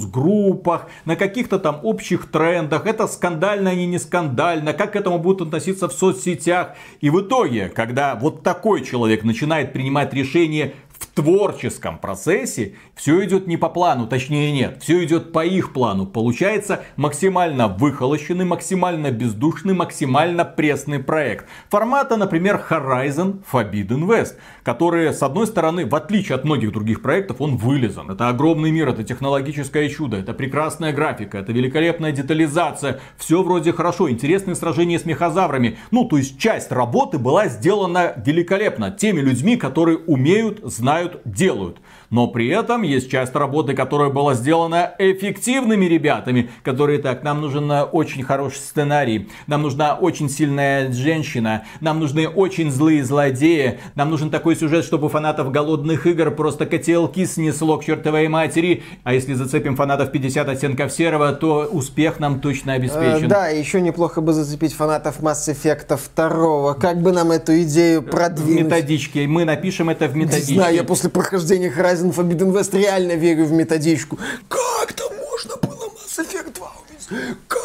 фокус-группах, на каких-то там общих трендах. Это скандально или не скандально, как к этому будут относиться в соцсетях. И в итоге, когда вот такой человек начинает принимать решения в творческом процессе все идет не по плану, точнее нет, все идет по их плану. Получается максимально выхолощенный, максимально бездушный, максимально пресный проект. Формата, например, Horizon Forbidden West, который, с одной стороны, в отличие от многих других проектов, он вылезан. Это огромный мир, это технологическое чудо, это прекрасная графика, это великолепная детализация. Все вроде хорошо, интересные сражения с мехозаврами. Ну, то есть часть работы была сделана великолепно теми людьми, которые умеют, знают, делают. Но при этом есть часть работы, которая была сделана эффективными ребятами, которые так, нам нужен э, очень хороший сценарий, нам нужна очень сильная женщина, нам нужны очень злые злодеи, нам нужен такой сюжет, чтобы фанатов голодных игр просто котелки снесло к чертовой матери, а если зацепим фанатов 50 оттенков серого, то успех нам точно обеспечен.
Э, да, еще неплохо бы зацепить фанатов Mass Effect 2. Как бы нам эту идею
В
продвинуть?
методичке, мы напишем это в
Не
методичке.
знаю, я после прохождения Horizon Forbidden West реально верю в методичку. Как там можно было Mass Effect 2 увидеть? Как?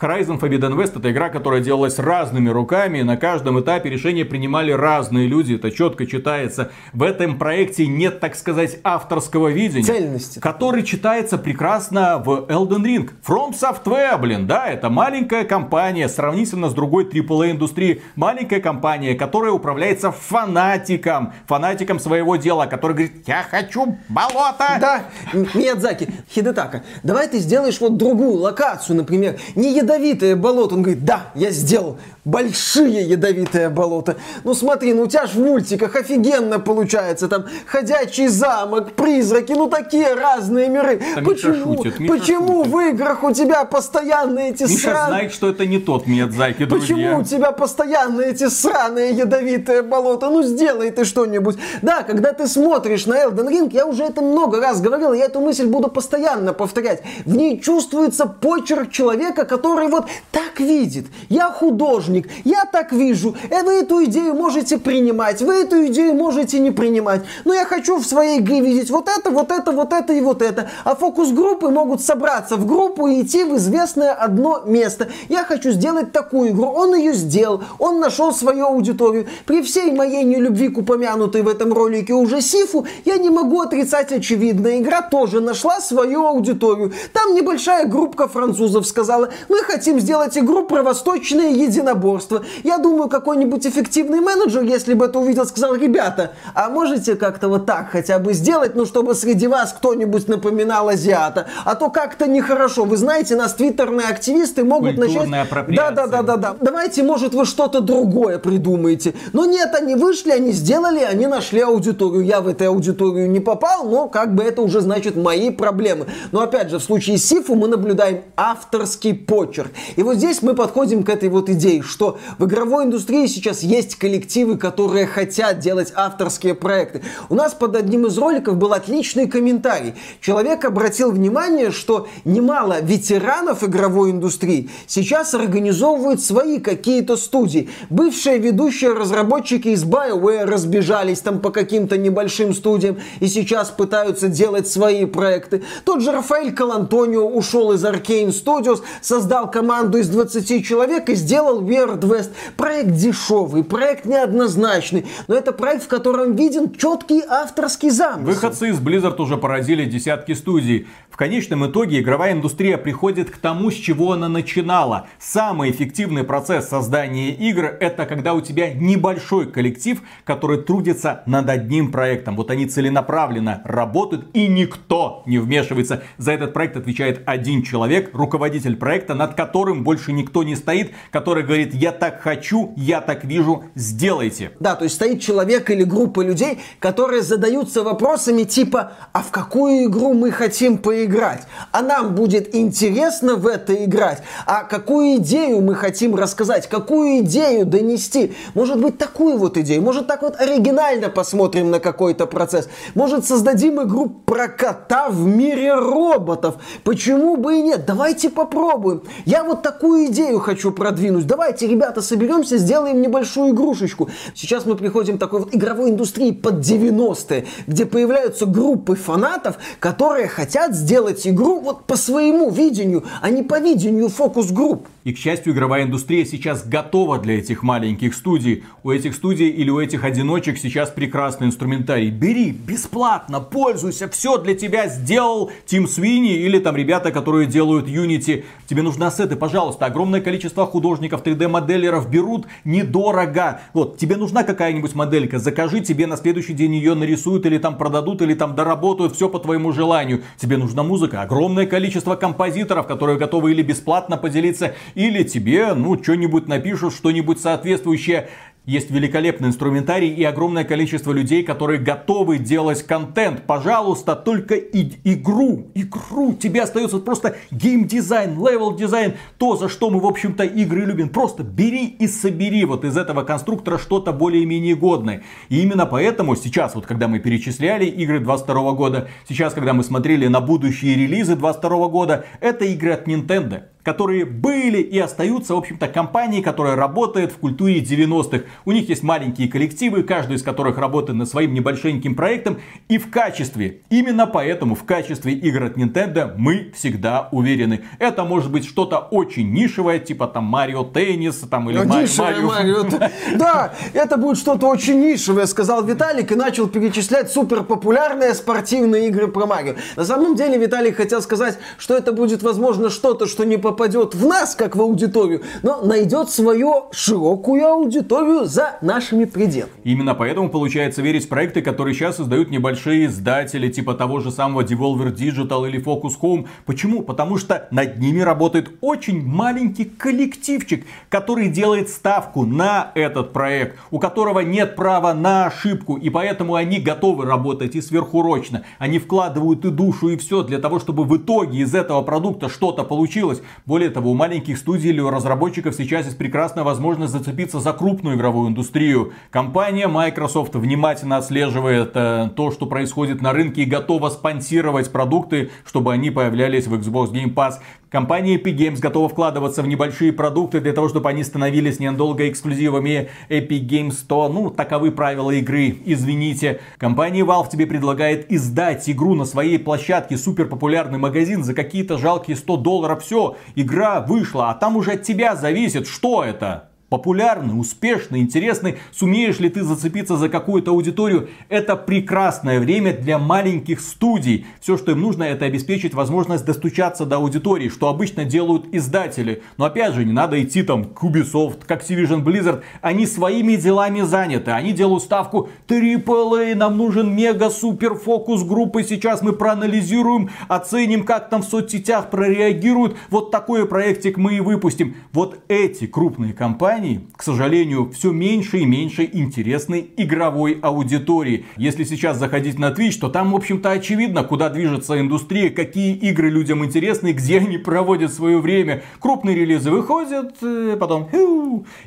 Horizon Forbidden West это игра, которая делалась разными руками, и на каждом этапе решения принимали разные люди, это четко читается. В этом проекте нет, так сказать, авторского видения.
Цельности.
Который читается прекрасно в Elden Ring. From Software, блин, да, это маленькая компания, сравнительно с другой AAA индустрии. Маленькая компания, которая управляется фанатиком, фанатиком своего дела, который говорит, я хочу болото.
Да, Миядзаки, Хидетака, давай ты сделаешь вот другую локацию, например, не ядовитое болото. Он говорит, да, я сделал большие ядовитые болота. Ну смотри, ну у тебя ж в мультиках офигенно получается. Там ходячий замок, призраки, ну такие разные миры.
Миша
почему
шутит,
почему
шутит.
в играх у тебя постоянно эти
Миша
сраные...
знает, что это не тот Миядзаки, друзья.
Почему у тебя постоянно эти сраные ядовитые болота? Ну сделай ты что-нибудь. Да, когда ты смотришь на Elden Ring, я уже это много раз говорил, я эту мысль буду постоянно повторять. В ней чувствуется почерк человека, который вот так видит. Я художник, я так вижу. Э, Вы эту идею можете принимать, вы эту идею можете не принимать. Но я хочу в своей игре видеть вот это, вот это, вот это и вот это. А фокус-группы могут собраться в группу и идти в известное одно место. Я хочу сделать такую игру. Он ее сделал, он нашел свою аудиторию. При всей моей нелюбви к упомянутой в этом ролике уже Сифу, я не могу отрицать очевидное. Игра тоже нашла свою аудиторию. Там небольшая группа французов сказала, мы хотим сделать игру про восточное единоборство. Я думаю, какой-нибудь эффективный менеджер, если бы это увидел, сказал, ребята, а можете как-то вот так хотя бы сделать, ну, чтобы среди вас кто-нибудь напоминал азиата? А то как-то нехорошо. Вы знаете, нас твиттерные активисты могут
Культурная
начать... Да, да, да, да, да. Давайте, может, вы что-то другое придумаете. Но нет, они вышли, они сделали, они нашли аудиторию. Я в эту аудиторию не попал, но как бы это уже значит мои проблемы. Но опять же, в случае Сифу мы наблюдаем авторский почерк. И вот здесь мы подходим к этой вот идее, что в игровой индустрии сейчас есть коллективы, которые хотят делать авторские проекты. У нас под одним из роликов был отличный комментарий. Человек обратил внимание, что немало ветеранов игровой индустрии сейчас организовывают свои какие-то студии. Бывшие ведущие разработчики из BioWare разбежались там по каким-то небольшим студиям и сейчас пытаются делать свои проекты. Тот же Рафаэль Калантонио ушел из Arkane Studios, создал команду из 20 человек и сделал West. Проект дешевый, проект неоднозначный, но это проект, в котором виден четкий авторский замысел.
Выходцы из Blizzard уже поразили десятки студий. В конечном итоге игровая индустрия приходит к тому, с чего она начинала. Самый эффективный процесс создания игр это когда у тебя небольшой коллектив, который трудится над одним проектом. Вот они целенаправленно работают и никто не вмешивается. За этот проект отвечает один человек, руководитель проекта, над которым больше никто не стоит, который говорит, я так хочу, я так вижу, сделайте.
Да, то есть стоит человек или группа людей, которые задаются вопросами типа, а в какую игру мы хотим поиграть? А нам будет интересно в это играть? А какую идею мы хотим рассказать? Какую идею донести? Может быть, такую вот идею? Может, так вот оригинально посмотрим на какой-то процесс? Может, создадим игру про кота в мире роботов? Почему бы и нет? Давайте попробуем. Я вот такую идею хочу продвинуть. Давайте, ребята, соберемся, сделаем небольшую игрушечку. Сейчас мы приходим к такой вот игровой индустрии под 90-е, где появляются группы фанатов, которые хотят сделать игру вот по своему видению, а не по видению фокус-групп.
И, к счастью, игровая индустрия сейчас готова для этих маленьких студий. У этих студий или у этих одиночек сейчас прекрасный инструментарий. Бери бесплатно, пользуйся, все для тебя сделал Тим Свини или там ребята, которые делают Unity. Тебе нужны ассеты, пожалуйста. Огромное количество художников, 3D-моделеров берут недорого. Вот, тебе нужна какая-нибудь моделька, закажи, тебе на следующий день ее нарисуют или там продадут, или там доработают, все по твоему желанию. Тебе нужна музыка, огромное количество композиторов, которые готовы или бесплатно поделиться, или тебе, ну, что-нибудь напишут, что-нибудь соответствующее. Есть великолепный инструментарий и огромное количество людей, которые готовы делать контент. Пожалуйста, только и- игру, игру. Тебе остается просто геймдизайн, level design, то, за что мы, в общем-то, игры любим. Просто бери и собери вот из этого конструктора что-то более-менее годное. И именно поэтому сейчас, вот когда мы перечисляли игры 22 года, сейчас, когда мы смотрели на будущие релизы 22 года, это игры от Nintendo которые были и остаются, в общем-то, компанией, которая работает в культуре 90-х. У них есть маленькие коллективы, каждый из которых работает над своим небольшеньким проектом. И в качестве, именно поэтому в качестве игр от Nintendo мы всегда уверены. Это может быть что-то очень нишевое, типа там Марио Теннис, там или
Ну,
Марио...
Марио. Да, это будет что-то очень нишевое, сказал Виталик и начал перечислять супер популярные спортивные игры про Марио. На самом деле Виталик хотел сказать, что это будет, возможно, что-то, что не популярно попадет в нас, как в аудиторию, но найдет свою широкую аудиторию за нашими пределами.
Именно поэтому получается верить в проекты, которые сейчас создают небольшие издатели, типа того же самого Devolver Digital или Focus Home. Почему? Потому что над ними работает очень маленький коллективчик, который делает ставку на этот проект, у которого нет права на ошибку, и поэтому они готовы работать и сверхурочно. Они вкладывают и душу, и все для того, чтобы в итоге из этого продукта что-то получилось. Более того, у маленьких студий или у разработчиков сейчас есть прекрасная возможность зацепиться за крупную игровую индустрию. Компания Microsoft внимательно отслеживает э, то, что происходит на рынке и готова спонсировать продукты, чтобы они появлялись в Xbox Game Pass. Компания Epic Games готова вкладываться в небольшие продукты для того, чтобы они становились ненадолго эксклюзивами Epic Games 100. Ну, таковы правила игры, извините. Компания Valve тебе предлагает издать игру на своей площадке, супер популярный магазин за какие-то жалкие 100 долларов. Все, игра вышла, а там уже от тебя зависит, что это популярный, успешный, интересный, сумеешь ли ты зацепиться за какую-то аудиторию, это прекрасное время для маленьких студий. Все, что им нужно, это обеспечить возможность достучаться до аудитории, что обычно делают издатели. Но опять же, не надо идти там к Ubisoft, к Activision Blizzard. Они своими делами заняты. Они делают ставку AAA, нам нужен мега-супер фокус группы. Сейчас мы проанализируем, оценим, как там в соцсетях прореагируют. Вот такой проектик мы и выпустим. Вот эти крупные компании компаний, к сожалению, все меньше и меньше интересной игровой аудитории. Если сейчас заходить на Twitch, то там, в общем-то, очевидно, куда движется индустрия, какие игры людям интересны, где они проводят свое время. Крупные релизы выходят, э, потом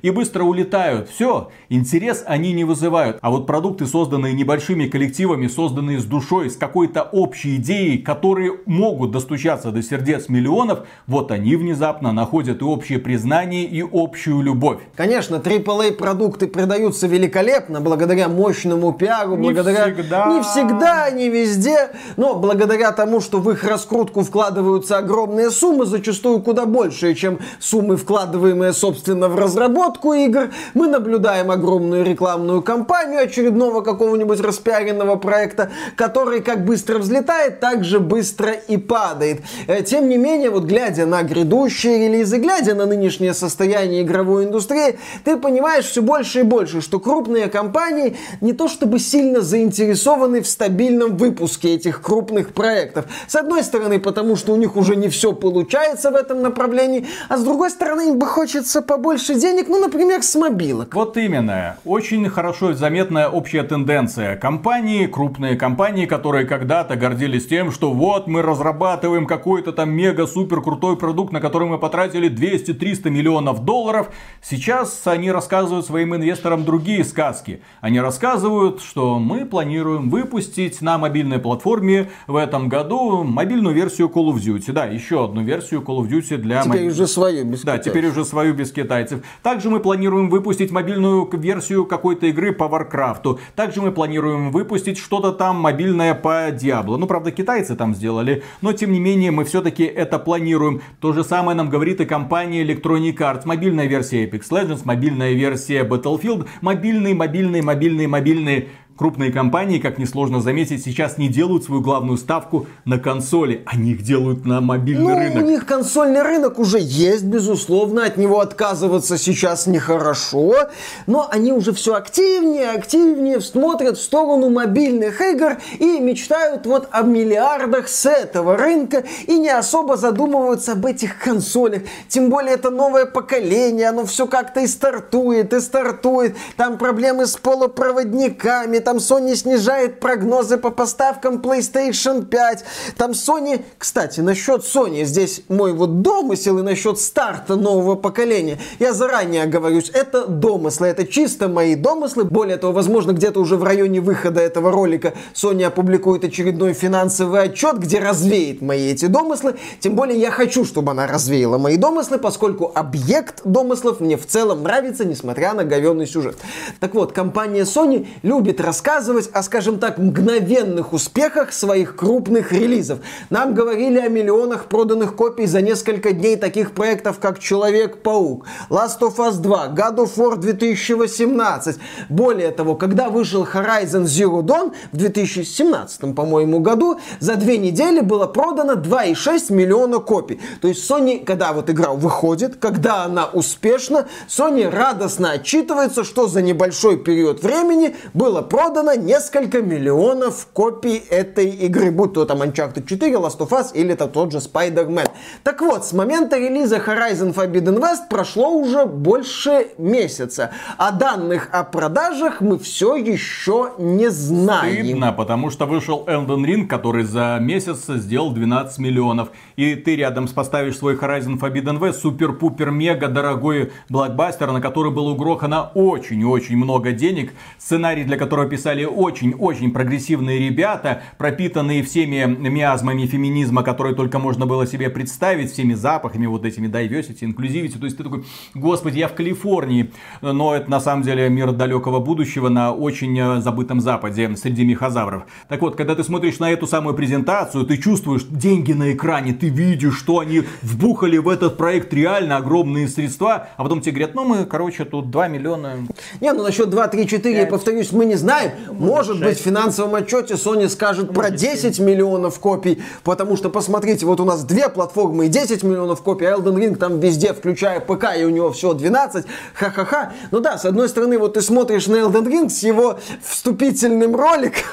и быстро улетают. Все, интерес они не вызывают. А вот продукты, созданные небольшими коллективами, созданные с душой, с какой-то общей идеей, которые могут достучаться до сердец миллионов, вот они внезапно находят и общее признание, и общую любовь.
Конечно, AAA продукты продаются великолепно, благодаря мощному пиару,
не
благодаря...
Всегда.
Не всегда, не везде, но благодаря тому, что в их раскрутку вкладываются огромные суммы, зачастую куда большие, чем суммы, вкладываемые, собственно, в разработку игр, мы наблюдаем огромную рекламную кампанию очередного какого-нибудь распиаренного проекта, который как быстро взлетает, так же быстро и падает. Э, тем не менее, вот глядя на грядущие релизы, глядя на нынешнее состояние игровой индустрии, индустрии, ты понимаешь все больше и больше, что крупные компании не то чтобы сильно заинтересованы в стабильном выпуске этих крупных проектов. С одной стороны, потому что у них уже не все получается в этом направлении, а с другой стороны, им бы хочется побольше денег, ну, например, с мобилок.
Вот именно. Очень хорошо заметная общая тенденция. Компании, крупные компании, которые когда-то гордились тем, что вот мы разрабатываем какой-то там мега-супер крутой продукт, на который мы потратили 200-300 миллионов долларов, Сейчас они рассказывают своим инвесторам другие сказки. Они рассказывают, что мы планируем выпустить на мобильной платформе в этом году мобильную версию Call of Duty. Да, еще одну версию Call of Duty для...
Теперь моб... уже свою,
без Да, китайцев. теперь уже свою без китайцев. Также мы планируем выпустить мобильную версию какой-то игры по Warcraft. Также мы планируем выпустить что-то там мобильное по Diablo. Ну, правда, китайцы там сделали, но тем не менее мы все-таки это планируем. То же самое нам говорит и компания Electronic Arts. Мобильная версия Epic Apex Legends, мобильная версия Battlefield, мобильные, мобильные, мобильные, мобильные Крупные компании, как несложно заметить, сейчас не делают свою главную ставку на консоли. Они их делают на мобильный
ну,
рынок.
У них консольный рынок уже есть, безусловно. От него отказываться сейчас нехорошо. Но они уже все активнее, активнее смотрят в сторону мобильных игр и мечтают вот о миллиардах с этого рынка и не особо задумываются об этих консолях. Тем более это новое поколение, оно все как-то и стартует, и стартует. Там проблемы с полупроводниками, там Sony снижает прогнозы по поставкам PlayStation 5, там Sony, кстати, насчет Sony, здесь мой вот домысел и насчет старта нового поколения, я заранее оговорюсь, это домыслы, это чисто мои домыслы, более того, возможно, где-то уже в районе выхода этого ролика Sony опубликует очередной финансовый отчет, где развеет мои эти домыслы, тем более я хочу, чтобы она развеяла мои домыслы, поскольку объект домыслов мне в целом нравится, несмотря на говенный сюжет. Так вот, компания Sony любит рассказывать рассказывать о, скажем так, мгновенных успехах своих крупных релизов. Нам говорили о миллионах проданных копий за несколько дней таких проектов, как Человек-паук, Last of Us 2, God of War 2018. Более того, когда вышел Horizon Zero Dawn в 2017, по-моему, году, за две недели было продано 2,6 миллиона копий. То есть Sony, когда вот игра выходит, когда она успешна, Sony радостно отчитывается, что за небольшой период времени было продано несколько миллионов копий этой игры, будь то там Uncharted 4, Last of Us или это тот же Spider-Man. Так вот, с момента релиза Horizon Forbidden West прошло уже больше месяца, а данных о продажах мы все еще не знаем.
Стыдно, потому что вышел Elden Ring, который за месяц сделал 12 миллионов. И ты рядом поставишь свой Horizon Forbidden West, супер-пупер-мега дорогой блокбастер, на который было угрохано очень-очень много денег. Сценарий, для которого писали очень-очень прогрессивные ребята, пропитанные всеми миазмами феминизма, которые только можно было себе представить, всеми запахами, вот этими diversity, inclusivity. То есть ты такой, господи, я в Калифорнии. Но это на самом деле мир далекого будущего на очень э, забытом западе среди мехозавров. Так вот, когда ты смотришь на эту самую презентацию, ты чувствуешь деньги на экране, ты видишь, что они вбухали в этот проект реально огромные средства, а потом тебе говорят, ну мы, короче, тут 2 миллиона.
Не, ну насчет 2, 3, 4, я повторюсь, мы не знаем. Может быть, в финансовом отчете Sony скажет про 10 миллионов копий, потому что, посмотрите, вот у нас две платформы и 10 миллионов копий, а Elden Ring там везде, включая ПК, и у него всего 12, ха-ха-ха. Ну да, с одной стороны, вот ты смотришь на Elden Ring с его вступительным роликом,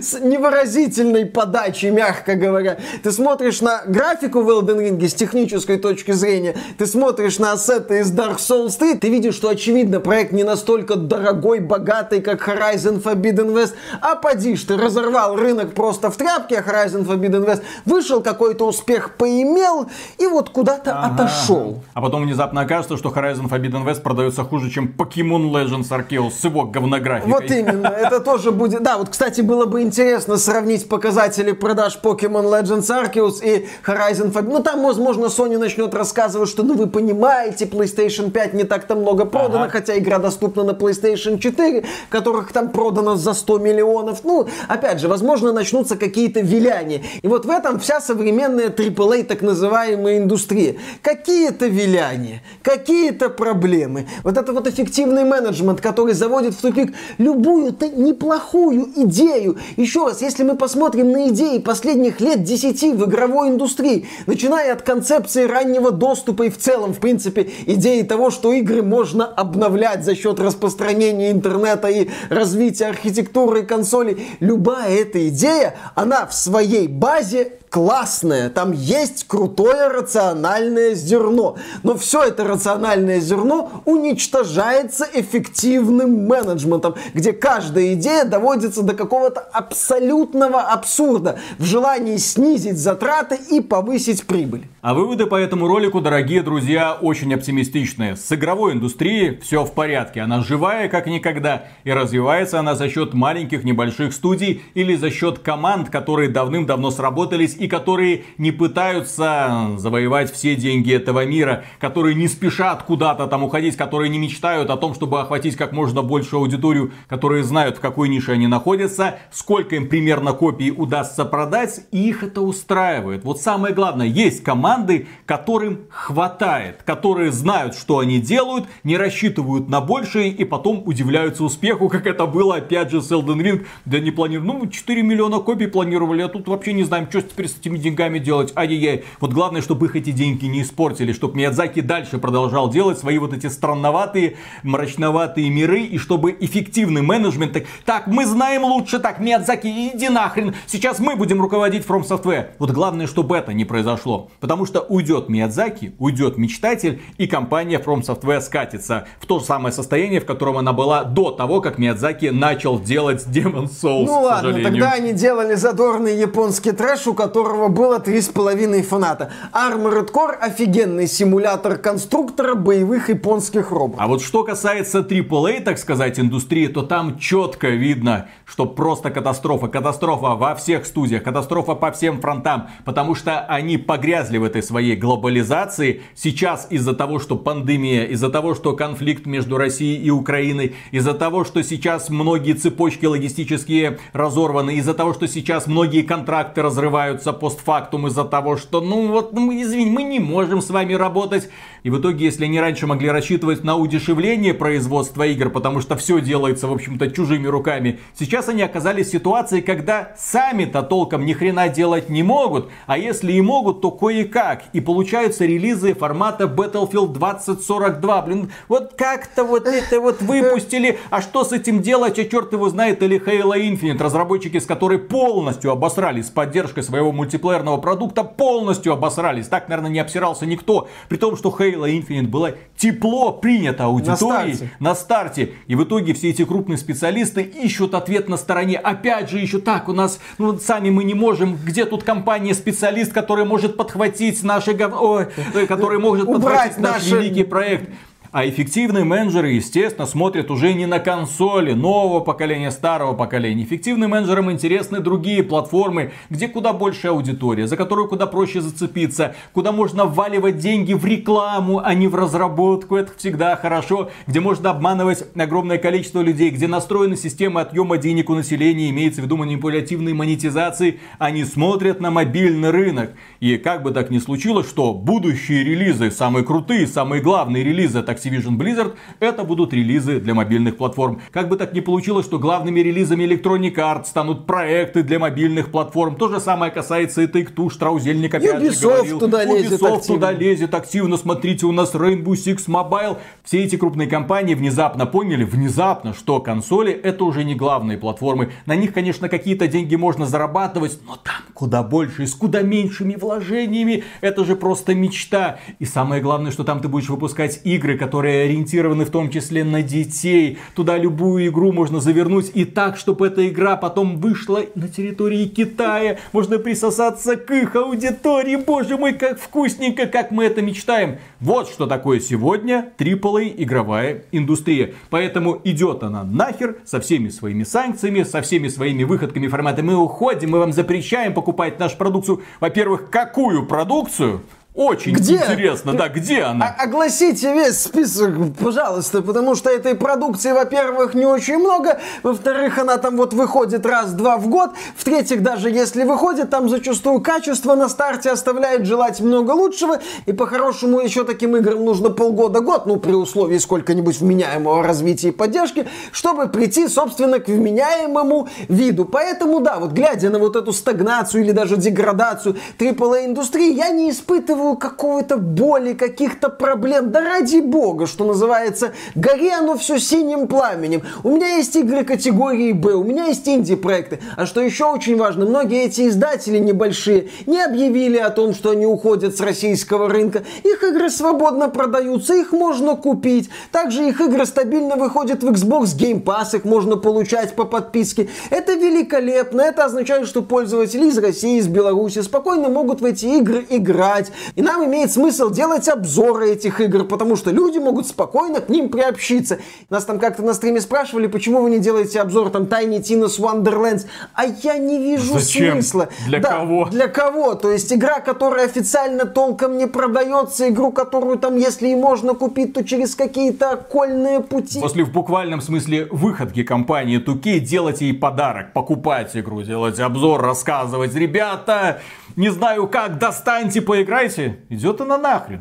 с невыразительной подачей, мягко говоря. Ты смотришь на графику в Elden Ring с технической точки зрения, ты смотришь на ассеты из Dark Souls 3, ты видишь, что очевидно проект не настолько дорогой, богатый, как Horizon Forbidden West, а поди ты разорвал рынок просто в тряпке, а Horizon Forbidden West вышел, какой-то успех поимел и вот куда-то ага. отошел.
А потом внезапно окажется, что Horizon Forbidden West продается хуже, чем Pokemon Legends Arceus с его говнографикой.
Вот именно, это тоже будет, да, вот кстати, было бы интересно сравнить показатели продаж Pokemon Legends Arceus и Horizon Forbidden. Ну, там, возможно, Sony начнет рассказывать, что, ну, вы понимаете, PlayStation 5 не так-то много продано, ага. хотя игра доступна на PlayStation 4, которых там продано за 100 миллионов. Ну, опять же, возможно, начнутся какие-то виляния. И вот в этом вся современная AAA, так называемая индустрия. Какие-то виляния, какие-то проблемы. Вот это вот эффективный менеджмент, который заводит в тупик любую-то неплохую идею. Еще раз, если мы посмотрим на идеи последних лет 10 в игровой индустрии, начиная от концепции раннего доступа и в целом, в принципе, идеи того, что игры можно обновлять за счет распространения интернета и развития архитектуры консолей, любая эта идея, она в своей базе классное, там есть крутое рациональное зерно. Но все это рациональное зерно уничтожается эффективным менеджментом, где каждая идея доводится до какого-то абсолютного абсурда в желании снизить затраты и повысить прибыль.
А выводы по этому ролику, дорогие друзья, очень оптимистичные. С игровой индустрией все в порядке. Она живая как никогда. И развивается она за счет маленьких небольших студий или за счет команд, которые давным-давно сработались и которые не пытаются завоевать все деньги этого мира, которые не спешат куда-то там уходить, которые не мечтают о том, чтобы охватить как можно большую аудиторию, которые знают, в какой нише они находятся, сколько им примерно копий удастся продать, и их это устраивает. Вот самое главное, есть команды, которым хватает, которые знают, что они делают, не рассчитывают на большее и потом удивляются успеху, как это было опять же с Elden Ring, да не планировали, ну 4 миллиона копий планировали, а тут вообще не знаем, что теперь с этими деньгами делать, ай-яй-яй. Вот главное, чтобы их эти деньги не испортили, чтобы Миядзаки дальше продолжал делать свои вот эти странноватые, мрачноватые миры, и чтобы эффективный менеджмент, так, так мы знаем лучше, так, Миядзаки, иди нахрен, сейчас мы будем руководить From Software. Вот главное, чтобы это не произошло, потому что уйдет Миядзаки, уйдет мечтатель, и компания From Software скатится в то же самое состояние, в котором она была до того, как Миядзаки начал делать Demon Souls,
Ну ладно, тогда они делали задорный японский трэш, у которого которого было 3,5 фаната. Armored Core офигенный симулятор конструктора боевых японских роботов.
А вот что касается AAA, так сказать, индустрии, то там четко видно, что просто катастрофа. Катастрофа во всех студиях, катастрофа по всем фронтам, потому что они погрязли в этой своей глобализации. Сейчас из-за того, что пандемия, из-за того, что конфликт между Россией и Украиной, из-за того, что сейчас многие цепочки логистические разорваны, из-за того, что сейчас многие контракты разрываются постфактум, из-за того, что, ну вот, ну, извини, мы не можем с вами работать. И в итоге, если они раньше могли рассчитывать на удешевление производства игр, потому что все делается, в общем-то, чужими руками, сейчас они оказались в ситуации, когда сами-то толком ни хрена делать не могут, а если и могут, то кое-как. И получаются релизы формата Battlefield 2042. Блин, вот как-то вот это вот выпустили, а что с этим делать, а черт его знает, или Halo Infinite, разработчики с которой полностью обосрались с поддержкой своего мультиплеерного продукта, полностью обосрались. Так, наверное, не обсирался никто. При том, что Halo Halo Infinite было тепло принято аудиторией на старте. на старте. И в итоге все эти крупные специалисты ищут ответ на стороне. Опять же ищут, так, у нас, ну, сами мы не можем. Где тут компания-специалист, который может подхватить наши, ой, который может подхватить наш наши... великий проект. А эффективные менеджеры, естественно, смотрят уже не на консоли нового поколения, старого поколения. Эффективным менеджерам интересны другие платформы, где куда больше аудитория, за которую куда проще зацепиться, куда можно вваливать деньги в рекламу, а не в разработку. Это всегда хорошо. Где можно обманывать огромное количество людей, где настроена система отъема денег у населения, имеется в виду манипулятивной монетизации. Они смотрят на мобильный рынок. И как бы так ни случилось, что будущие релизы, самые крутые, самые главные релизы, так Activision Blizzard, это будут релизы для мобильных платформ. Как бы так ни получилось, что главными релизами Electronic Arts станут проекты для мобильных платформ. То же самое касается и Take-Two, Штраузельник опять
Ubisoft же говорил. Туда лезет
Ubisoft активно. туда лезет активно. Смотрите, у нас Rainbow Six Mobile. Все эти крупные компании внезапно поняли, внезапно, что консоли это уже не главные платформы. На них, конечно, какие-то деньги можно зарабатывать, но там куда больше, с куда меньшими вложениями. Это же просто мечта. И самое главное, что там ты будешь выпускать игры, которые которые ориентированы в том числе на детей. Туда любую игру можно завернуть и так, чтобы эта игра потом вышла на территории Китая. Можно присосаться к их аудитории. Боже мой, как вкусненько, как мы это мечтаем. Вот что такое сегодня AAA игровая индустрия. Поэтому идет она нахер со всеми своими санкциями, со всеми своими выходками формата. Мы уходим, мы вам запрещаем покупать нашу продукцию. Во-первых, какую продукцию? Очень где? интересно, да, где она?
О- огласите весь список, пожалуйста, потому что этой продукции, во-первых, не очень много, во-вторых, она там вот выходит раз-два в год, в-третьих, даже если выходит, там зачастую качество на старте оставляет желать много лучшего, и по-хорошему еще таким играм нужно полгода-год, ну, при условии сколько-нибудь вменяемого развития и поддержки, чтобы прийти, собственно, к вменяемому виду. Поэтому, да, вот глядя на вот эту стагнацию или даже деградацию AAA индустрии, я не испытываю испытываю какого-то боли, каких-то проблем. Да ради бога, что называется, гори оно все синим пламенем. У меня есть игры категории Б, у меня есть инди-проекты. А что еще очень важно, многие эти издатели небольшие не объявили о том, что они уходят с российского рынка. Их игры свободно продаются, их можно купить. Также их игры стабильно выходят в Xbox Game Pass, их можно получать по подписке. Это великолепно, это означает, что пользователи из России, из Беларуси спокойно могут в эти игры играть. И нам имеет смысл делать обзоры этих игр, потому что люди могут спокойно к ним приобщиться. Нас там как-то на стриме спрашивали, почему вы не делаете обзор там Tiny Tina's Wonderlands. А я не вижу
Зачем?
смысла.
Для да, кого?
Для кого? То есть игра, которая официально толком не продается, игру, которую там, если и можно купить, то через какие-то окольные пути.
После в буквальном смысле выходки компании 2K делать ей подарок, покупать игру, делать обзор, рассказывать. Ребята, не знаю как, достаньте, поиграйте. Идет она нахрен.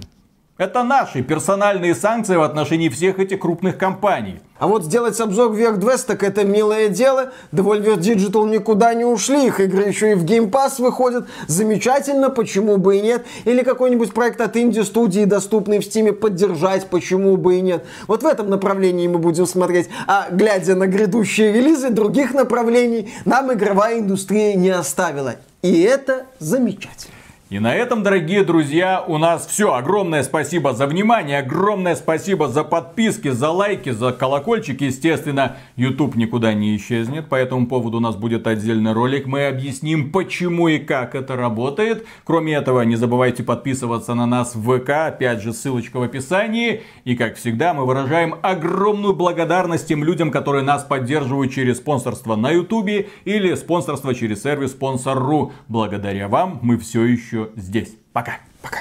Это наши персональные санкции в отношении всех этих крупных компаний.
А вот сделать обзор вверх так это милое дело. Devolver Digital никуда не ушли, их игры еще и в Game Pass выходят. Замечательно, почему бы и нет. Или какой-нибудь проект от инди-студии, доступный в Steam, поддержать, почему бы и нет. Вот в этом направлении мы будем смотреть. А глядя на грядущие релизы других направлений, нам игровая индустрия не оставила. И это замечательно.
И на этом, дорогие друзья, у нас все. Огромное спасибо за внимание, огромное спасибо за подписки, за лайки, за колокольчики. Естественно, YouTube никуда не исчезнет. По этому поводу у нас будет отдельный ролик. Мы объясним, почему и как это работает. Кроме этого, не забывайте подписываться на нас в ВК. Опять же, ссылочка в описании. И, как всегда, мы выражаем огромную благодарность тем людям, которые нас поддерживают через спонсорство на YouTube или спонсорство через сервис Спонсор.ру. Благодаря вам мы все еще здесь. Пока. Пока.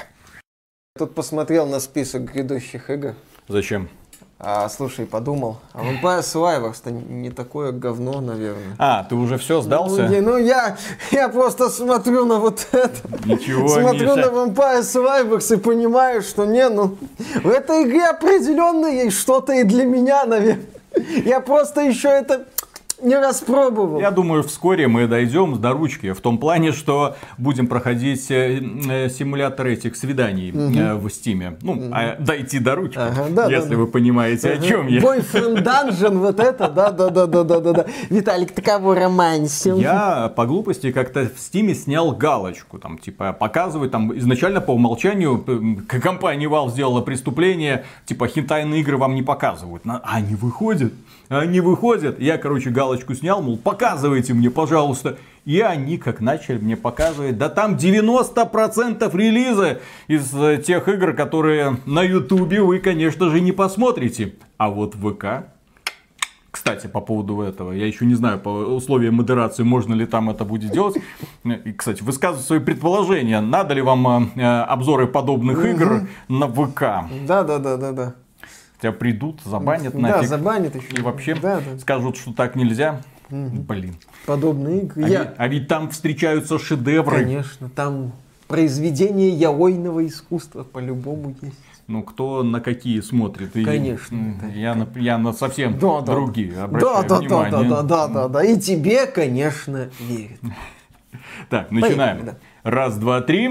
Тут посмотрел на список грядущих игр.
Зачем?
А, слушай, подумал, а Vampire Survivors-то не такое говно, наверное.
А, ты уже все сдался?
Ну, не, ну я, я просто смотрю на вот это.
Ничего,
Смотрю
Миша.
на Vampire Survivors и понимаю, что не, ну, в этой игре определенно есть что-то и для меня, наверное. Я просто еще это не распробовал.
Я думаю, вскоре мы дойдем до ручки. В том плане, что будем проходить э, э, симулятор этих свиданий э, в Стиме. Ну, а дойти до ручки,
Ага, да,
если
да,
вы понимаете, о чем я.
Бойфренд Данжен, вот это, да, да, да, да, да, да, да. Виталик, ты кого романсил?
Я по глупости как-то в Стиме снял галочку, там, типа, показывать, там, изначально по умолчанию компания Valve сделала преступление, типа, хентайные игры вам не показывают. А они выходят, они выходят. Я, короче, галочку снял, мол, показывайте мне, пожалуйста. И они как начали мне показывать, да там 90% релиза из э, тех игр, которые на Ютубе вы, конечно же, не посмотрите. А вот ВК кстати, по поводу этого, я еще не знаю по условиям модерации, можно ли там это будет делать. И, кстати, высказывайте свои предположения. Надо ли вам э, обзоры подобных игр на ВК?
Да, да, да, да, да.
Тебя придут, забанят
Да,
нафиг.
забанит еще.
И вообще
Да, да.
скажут, что так нельзя. Блин.
Подобные игры.
А,
Я-
ведь, а ведь там встречаются шедевры.
Конечно, там произведение яойного искусства по-любому есть.
Ну, кто на какие смотрит. И,
Конечно, да.
Я, на, я на совсем
Да, да,
другие
Да,
обращаю
да, да,
внимание.
да, да, да, да, да. И тебе, конечно, верят.
Так, начинаем.
да.
Раз, два, три.